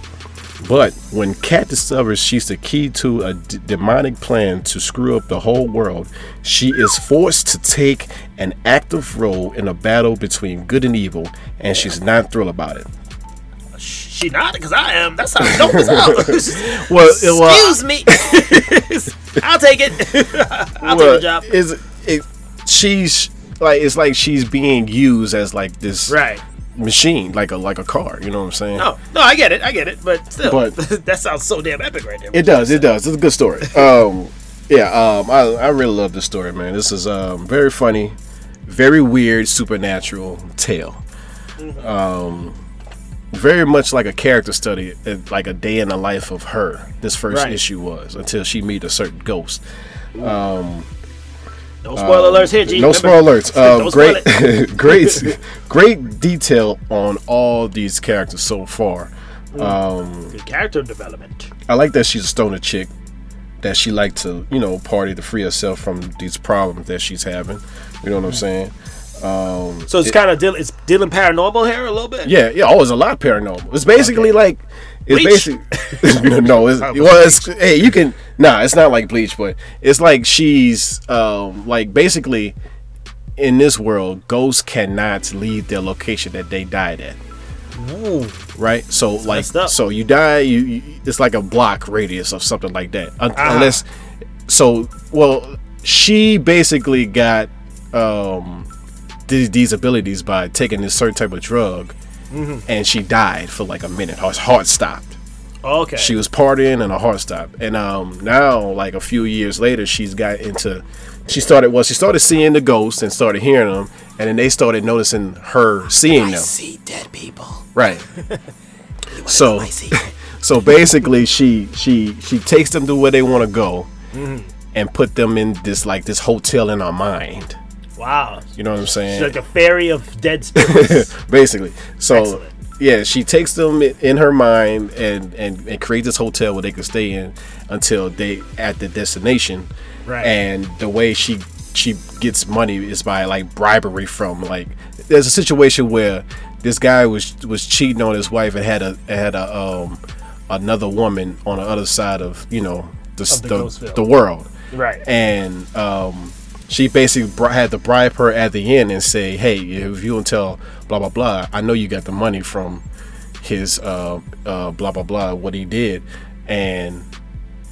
But when Kat discovers she's the key to a d- demonic plan to screw up the whole world, she is forced to take an active role in a battle between good and evil, and she's not thrilled about it. She not because I am. That's how dope as hell. Well, it- well, Excuse me. I'll take it. I'll well, take the job. Is it? She's like it's like she's being used as like this Right. Machine, like a like a car. You know what I'm saying? No, no, I get it. I get it. But still, But- that sounds so damn epic right there. It does. It does. It's a good story. Um, yeah. Um, I I really love this story, man. This is um very funny, very weird, supernatural tale. Um, very much like a character study, uh, like a day in the life of her. This first Right. issue was until she meet a certain ghost. No um, spoiler alerts here, G. No Remember, spoiler alerts. Um, spoil great, great, great detail on all these characters so far. Mm. Um, Good character development. I like that she's a stoner chick. That she like to, you know, party to free herself from these problems that she's having. You know what I'm mm. saying? Um, so it's kind of deal, it's dealing paranormal here a little bit. Yeah, yeah. Oh, it's a lot paranormal. It's basically like it's Bleach? basically no. It's, well, it's hey, you can nah. It's not like Bleach, but it's like she's um like basically in this world, ghosts cannot leave their location that they died at. Ooh. right? So like, so you die, you, you it's like a block radius of something like that. Un- Ah. Unless, so well, she basically got um these, these abilities by taking this certain type of drug, Mm-hmm. and she died for like a minute. Her heart stopped. Okay. She was partying and her heart stopped. And um now, like a few years later, she's got into. She started well. She started seeing the ghosts and started hearing them, and then they started noticing her seeing I them. see dead people. Right. so so basically she she she takes them to where they want to go Mm-hmm. and put them in this like this hotel in our mind wow. you know what i'm saying? She's like a fairy of dead spirits. basically so Excellent. yeah she takes them in her mind and, and and creates this hotel where they can stay in until they at the destination Right. and the way she she gets money is by like bribery from like there's a situation where this guy was was cheating on his wife and had a had a um another woman on the other side of you know the Of the the, the world Right. and um, she basically had to bribe her at the end and say, "Hey, if you don't tell blah blah blah, I know you got the money from his uh, uh, blah blah blah what he did," and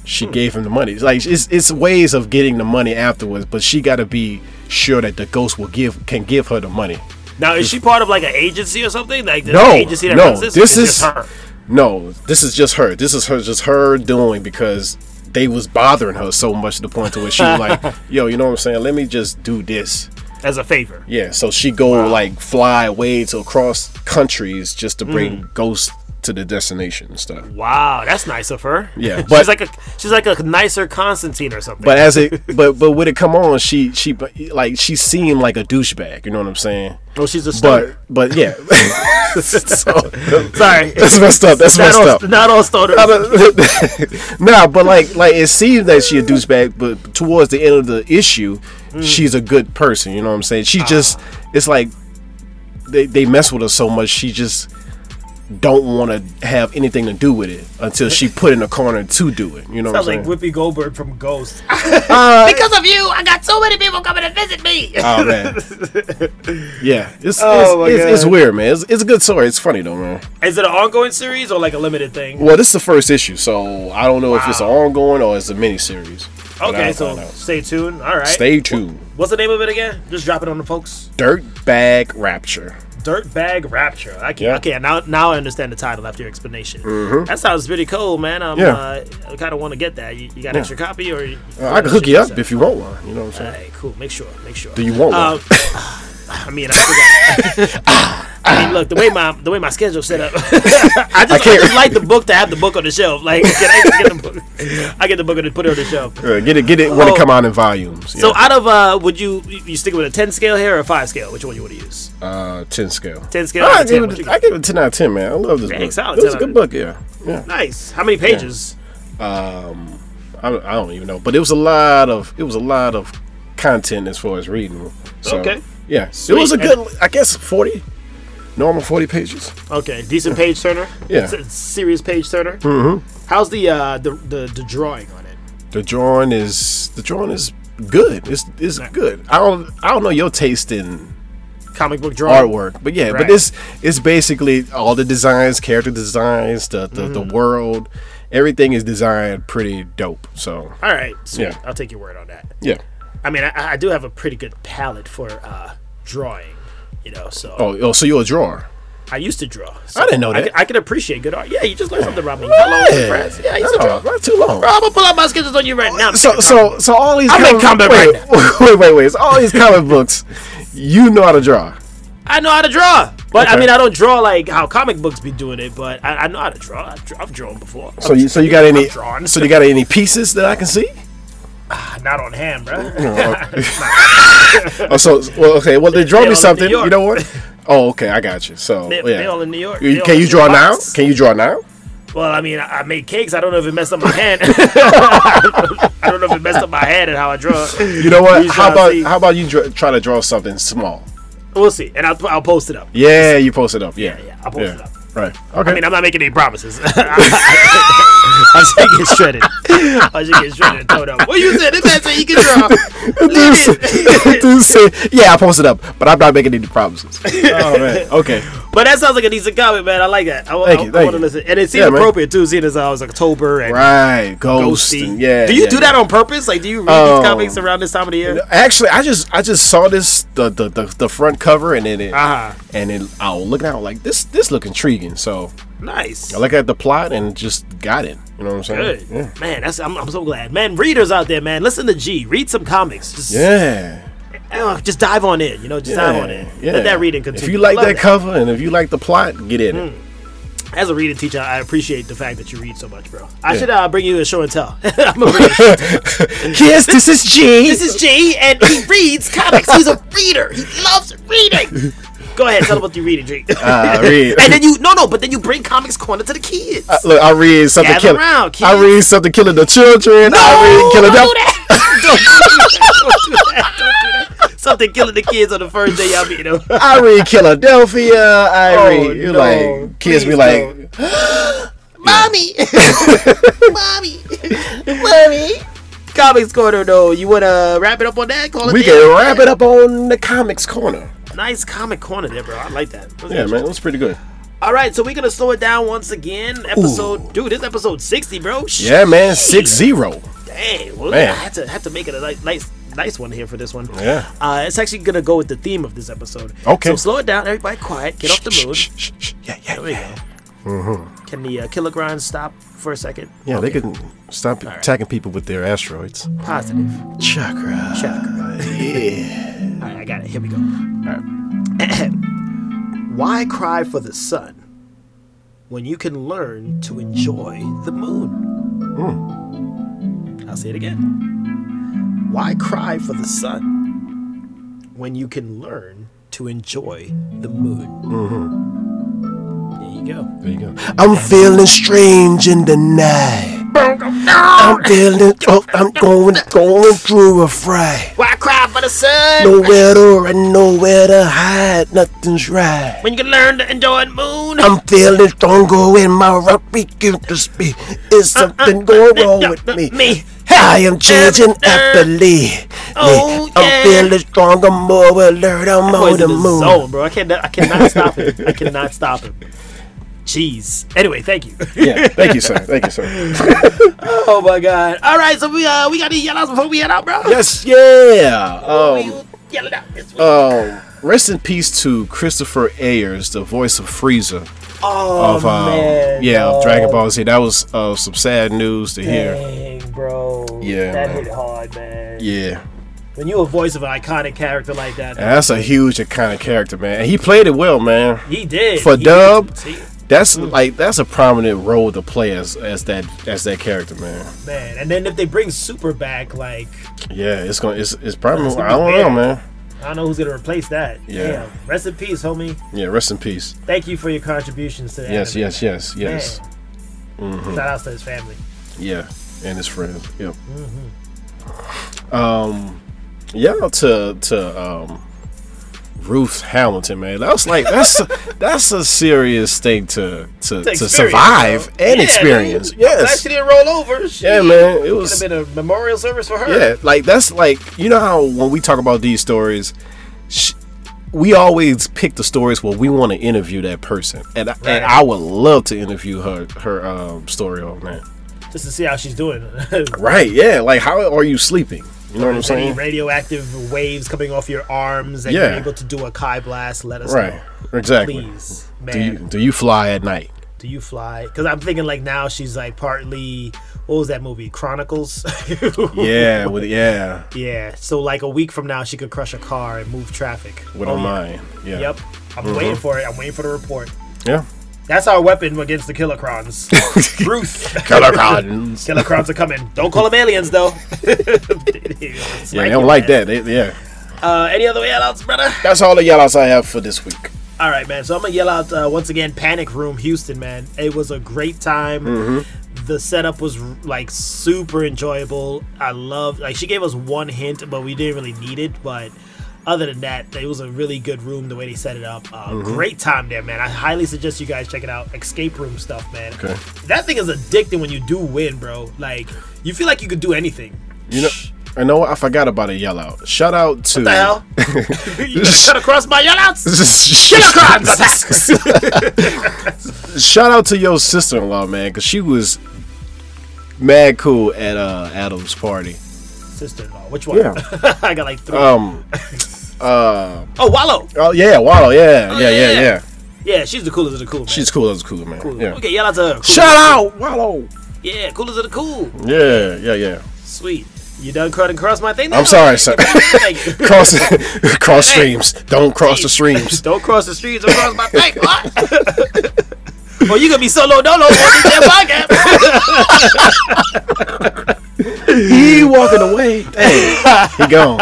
she gave him the money. It's like it's it's ways of getting the money afterwards, but she got to be sure that the ghost will give can give her the money. Now, is she part of like an agency or something? Like No, agency that no, runs this? this is- her. No, this is just her. This is her just her doing because they was bothering her so much to the point to where she was like, "Yo, you know what I'm saying? Let me just do this." as a favor. Yeah, so she go like fly away to across countries just to bring Mm. ghosts to the destination and stuff. Wow, that's nice of her. Yeah, she's but- like a she's like a nicer Constantine or something. But as it, but but when it come on, she she like she seemed like a douchebag. You know what I'm saying? oh, she's a stoner. But but yeah, so, Sorry, that's messed up. That's not messed all, up. not all stoners. nah, but like like it seems that she a douchebag, but towards the end of the issue, Mm. she's a good person. You know what I'm saying? Ah. She just it's like they they mess with her so much. She just don't want to have anything to do with it until she put in a corner to do it. You know Sounds what like I'm saying? Whoopi Goldberg from Ghost. Uh, because of you, I got so many people coming to visit me. Oh man, yeah, it's Oh, it's, it's, it's weird, man. It's, it's a good story. It's funny though, man. Is it an ongoing series or like a limited thing? Well, this is the first issue, so I don't know if it's an ongoing or it's a mini series. Okay, so stay tuned. All right. stay tuned. What's the name of it again? Just drop it on the folks. Dirtbag Rapture. Dirtbag Rapture. I can't. Yeah. Okay, now now I understand the title after your explanation. That sounds pretty cool, man. Um, Yeah. uh, I kind of want to get that. You, you got an extra copy or? You, Uh, I can hook you up if you want one. You know what I'm saying? Hey, cool. Make sure. Make sure. Do you want one? Um, I mean, I still got. I mean, look the way my the way my schedule's set up. I just I, can't- just like the book to have the book on the shelf. Like, can I get the book? I get the book and put it on the shelf. Uh, get it, get it when Oh. it come out in volumes. So, out of uh, would you you stick with a ten scale here or a five scale? Which one you want to use? uh, ten scale. 10 scale I 10, give, it. I give it ten out of ten, man. I love this Dang, book. solid It's a good book, yeah, yeah. Nice. How many pages? Um, I, don't- I don't even know, but it was a lot of it was a lot of content as far as reading. So, Okay. Yeah, it was a good. I guess forty, normal forty pages. Okay, decent page turner. Yeah. S- serious page turner. Mm-hmm. How's the uh the, the the drawing on it? The drawing is the drawing is good. It's it's good. I don't I don't know your taste in Comic book drawing. artwork, but yeah, Right. but it's it's basically all the designs, character designs, the the, Mm-hmm. the world, everything is designed pretty dope. So All right, sweet. Yeah. I'll take your word on that. yeah. I mean, I, I do have a pretty good palette for uh drawing. You know, so Oh, oh, so you're a drawer. I used to draw. So I didn't know that. can- I can appreciate good art. Yeah, you just learned something about me. Was it, friends? Yeah, I used to No, draw. not too long. Bro, I'm gonna pull out my schedules on you right now. So so so all these I'm combat wait, right wait wait wait. So all these comic books, you know how to draw. I know how to draw, but I mean, I don't draw like how comic books be doing it. But I, I know how to draw. I've, I've drawn before. So you so you got any I've so you got any pieces that I can see? Ah, not on hand, bro. Oh, so well, okay. Well, they draw They me something. You know what? Oh, okay. I got you. So They, oh, yeah. they all in New York. They can you draw now? box. Can you draw now? Well, I mean, I, I made cakes. I don't know if it messed up my hand. I don't know if it messed up my hand and how I draw. You know what? How about how about you dra- try to draw something small? We'll see, and I'll, I'll post it up. Yeah, you post it up. Yeah, yeah, I'll post it up. Right. Okay. I mean, I'm not making any promises. I should get shredded. I should get shredded and thrown up. What you said? This man said you can draw. Dude said- dude said, yeah, I posted up, but I'm not making any promises. Oh man. Okay. But that sounds like a decent comment, man. I like that. I, Thank I, you, I thank want to you. listen, and it seemed Yeah, man. appropriate too, seeing as I was October and Right. Ghost. ghosty. yeah. do you yeah, do yeah. that on purpose? Like, do you read Um, these comics around this time of the year? Actually, I just I just saw this the the, the, the front cover and then it Uh-huh. and it I was looking out like this this look intriguing. So Nice. I look at the plot and just got it. You know what I'm saying? Good. Yeah. Man, that's I'm, I'm so glad. Man, readers out there, man, listen to G. Read some comics. Just, Yeah. uh, just dive on in. You know, just dive on in. Yeah. Let that reading continue. If you like Love that, cover and if you like the plot, get in it. As a reading teacher, I appreciate the fact that you read so much, bro. I Yeah. should uh, bring you a show and tell. I'm a reader. yes, this is G. this is G, and he reads comics. He's a reader. He loves reading. Go ahead, tell them what you reading, G. Uh, I read. and then you no no, but then you bring Comics Corner to the kids. Uh, look, I read something Gather killing. around, I read something killing the children. I read killing don't them. do that. don't do that. Don't do that. Don't do that. Something killing the kids on the first day y'all meet them. I read Philadelphia. I Oh, read you no. like kids be like, Mommy! Mommy! Mommy! Comics corner though. You wanna wrap it up on that? Call We can wrap it up on the comics corner. Nice comic corner there, bro. I like that. That Yeah, man, it was pretty good. All right, so we're gonna slow it down once again. Episode, dude, this episode sixty, bro. Yeah, man, six zero. Dang, well, Man. I had to had to make it a nice, nice, nice one here for this one. Yeah. Uh, it's actually gonna go with the theme of this episode. Okay. So slow it down, everybody, quiet, get off the mood. Shh, shh, shh. Yeah, yeah, There we yeah. go. Mm-hmm. Can the uh, stop for a second? Yeah, they can stop attacking people with their asteroids. Positive. Chakra. Chakra. Yeah. All right, I got it. Here we go. Why cry for the sun when you can learn to enjoy the moon? Hmm. I'll say it again. Why cry for the sun when you can learn to enjoy the moon? There you go. There you go. I'm feeling strange in the night. I'm feeling, oh, I'm going, going through a fray. Why cry for the sun Nowhere to run, nowhere to hide, nothing's right. when you can learn to enjoy the moon? I'm feeling stronger when my rock begins to speak. Is uh, uh, something going uh, wrong with me? Me. I am changing happily. Oh, I'm yeah. feeling stronger, more alert. I'm Boy's on the in the moon. zone, bro. I cannot, I cannot stop it. I cannot stop him. Jeez. Anyway, thank you. Yeah, thank you, sir. Thank you, sir. oh my god. All right, so we uh we got any yellows before we head out, bro. yes, yeah. Um, yell it out. Um, rest in peace to Christopher Ayres, the voice of Frieza oh of um, man. yeah Dragon Ball Z. That was uh, some sad news to hear. Bro. Yeah, That man. hit hard, man. Yeah, When you a voice of an iconic character like that, that's a huge iconic character, man. And he played it well, man. he did. For He- Dub, see, That's Mm. like that's a prominent role to play as as that as that character, man. man. And then if they bring Super back, like Yeah, it's gonna it's it's probably It's I don't weird. know, man. I don't know who's gonna replace that. Yeah. Damn. Rest in peace, homie. Yeah, rest in peace. Thank you for your contributions to the Yes, anime, yes, yes, yes. Man. Shout out to his family. Yeah, and his friends. Yep. Mm-hmm. Um, yeah, to to um, Ruth Hamilton, man. That was like that's a, that's a serious thing to to, to, survive bro. and Yeah, experience. glad Yes. she didn't roll over. She Yeah, man. It Could was have been a memorial service for her. yeah, like that's like you know how when we talk about these stories, sh- we always pick the stories where we want to interview that person, and I, Right. and I would love to interview her her um, story on that. Just to see how she's doing. Right? Yeah. Like how are you sleeping? You know what I'm Is any saying? radioactive waves coming off your arms and Yeah. you're able to do a Kai blast, let us Right. know. Exactly. Please. Do you Man, do you fly at night? do you fly? Because I'm thinking like now she's like partly, what was that movie? Chronicles? Yeah. With yeah. yeah. So like a week from now she could crush a car and move traffic. With Oh, yeah. mind. Yeah. Yep. I'm mm-hmm. waiting for it. I'm waiting for the report. Yeah. That's our weapon against the Killercrons. Ruth. Colorcons. Killercrons are coming. Don't call them aliens though. Yeah, they don't like that. They, yeah. Uh, any other yellouts, brother? That's all the yellouts I have for this week. All right, man. So I'm gonna yell out uh, once again. Panic Room, Houston, man. It was a great time. Mm-hmm. The setup was like super enjoyable. I love like she gave us one hint, but we didn't really need it. But other than that, it was a really good room the way they set it up. Uh, Mm-hmm. Great time there, man. I highly suggest you guys check it out. Escape room stuff, man. Okay. That thing is addicting when you do win, bro. Like you feel like you could do anything. You know. I know. what? I forgot about a yell out. Shout out to. What the hell? you cut across my yellouts. Shout out to your sister in law, man, because she was mad cool at uh Adam's party. Sister-in-law. Which one? Yeah. I got like three. Um. Uh. oh, Wallow. Oh yeah, Wallow. Yeah. Oh, yeah. Yeah. yeah. Yeah. Yeah, she's the coolest of the cool, man. She's cool as a cool, man. cool. Yeah. Okay, yell out to her. Cool. Shout out, Wallow. Yeah, coolest of the cool. Yeah. Yeah. Yeah. Sweet. You done cutting across my thing? now? I'm sorry, sir. Cross cross streams. Don't cross the streams. Don't cross the streets across my thing. What? well, you gonna be solo dolo on this podcast. He walking away. Dang. He gone.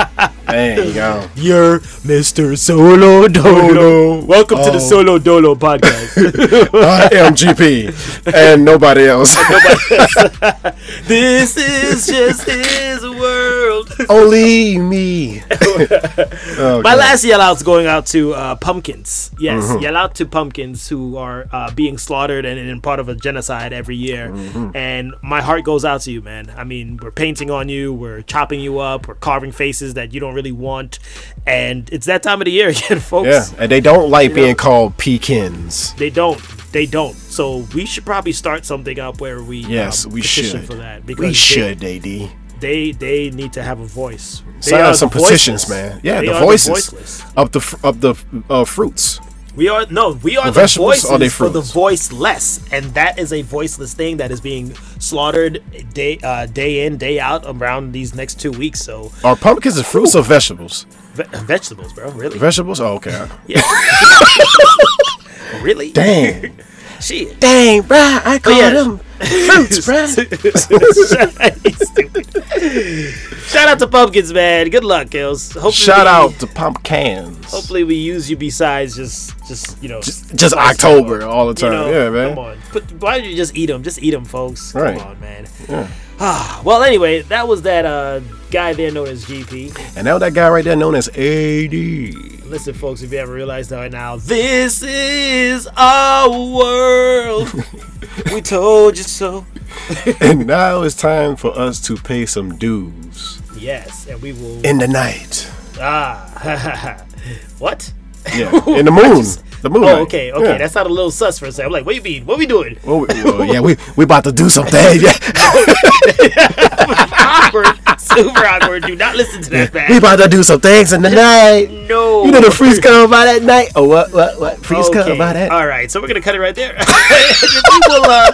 Dang, he gone. You're Mr. Solo Dolo. Welcome to the Oh. Solo Dolo podcast. I am GP and nobody else. this is just his world. Only me. My last yell out's going out to uh, pumpkins. Yes, Mm-hmm. yell out to pumpkins who are uh, being slaughtered and, and part of a genocide every year. Mm-hmm. And my heart goes out to you, man. I mean, we're painting on you, we're chopping you up, we're carving faces that you don't really want, and it's that time of the year again, folks. Yeah, and they don't like know- being called pekins. They don't. They don't. So we should probably start something up where we Yes, um, we petition should. for that because We they- should, AD. They they need to have a voice. They Sign are some petitions, man. Yeah, They the are voices voiceless. of the of the uh, fruits. We are no, we are The the, voices they for the voiceless, and that is a voiceless thing that is being slaughtered day uh, day in day out around these next two weeks. So Are pumpkins and fruits or vegetables? ve- vegetables, bro, really, Vegetables? Oh, okay. yeah, really, Dang. shit. Dang, bruh. I oh, call yeah. them fruits, bruh. Shout out to pumpkins, man. Good luck, Kills. Hopefully Shout we- out to pumpkins. Hopefully we use you besides just just you know Just besides October all the You time. know, yeah, man. Come on. Put, why don't you just eat them? Just eat them, folks. Come on, man. Ah, well, anyway, that was that uh, guy there known as GP. And now that guy right there known as AD. Listen, folks, if you haven't realized that right now, this is our world. we told you so. and now it's time for us to pay some dues Yes, and we will. in the night. ah, what? Yeah, in the moon. The moon. Oh, okay, okay. Yeah. That sounded a little sus for a second. I'm like, what you mean? What we doing? Well, we, well, yeah, we we about to do something. Yeah, awkward, super awkward. Do not listen to that, man. we about to do some things in the night. No. You know the freaks come by that night. Oh, what, what, what? Freaks Okay. come by that. All right, so we're gonna cut it right there. we will uh,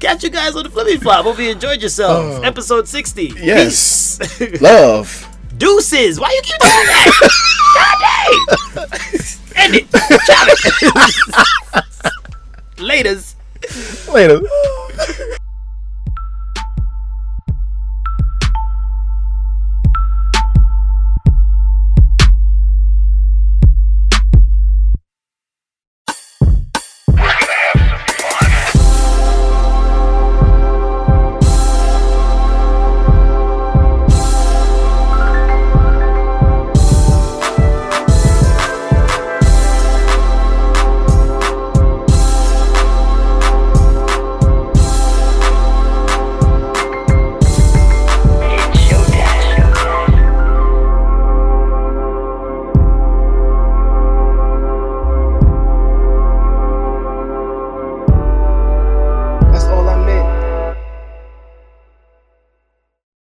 catch you guys on the flippy flop. Hope you enjoyed yourself. Episode sixty. Yes. Peace. Love. Deuces. Why you keep doing that? God dang. End it. Chop it. Laters. Later.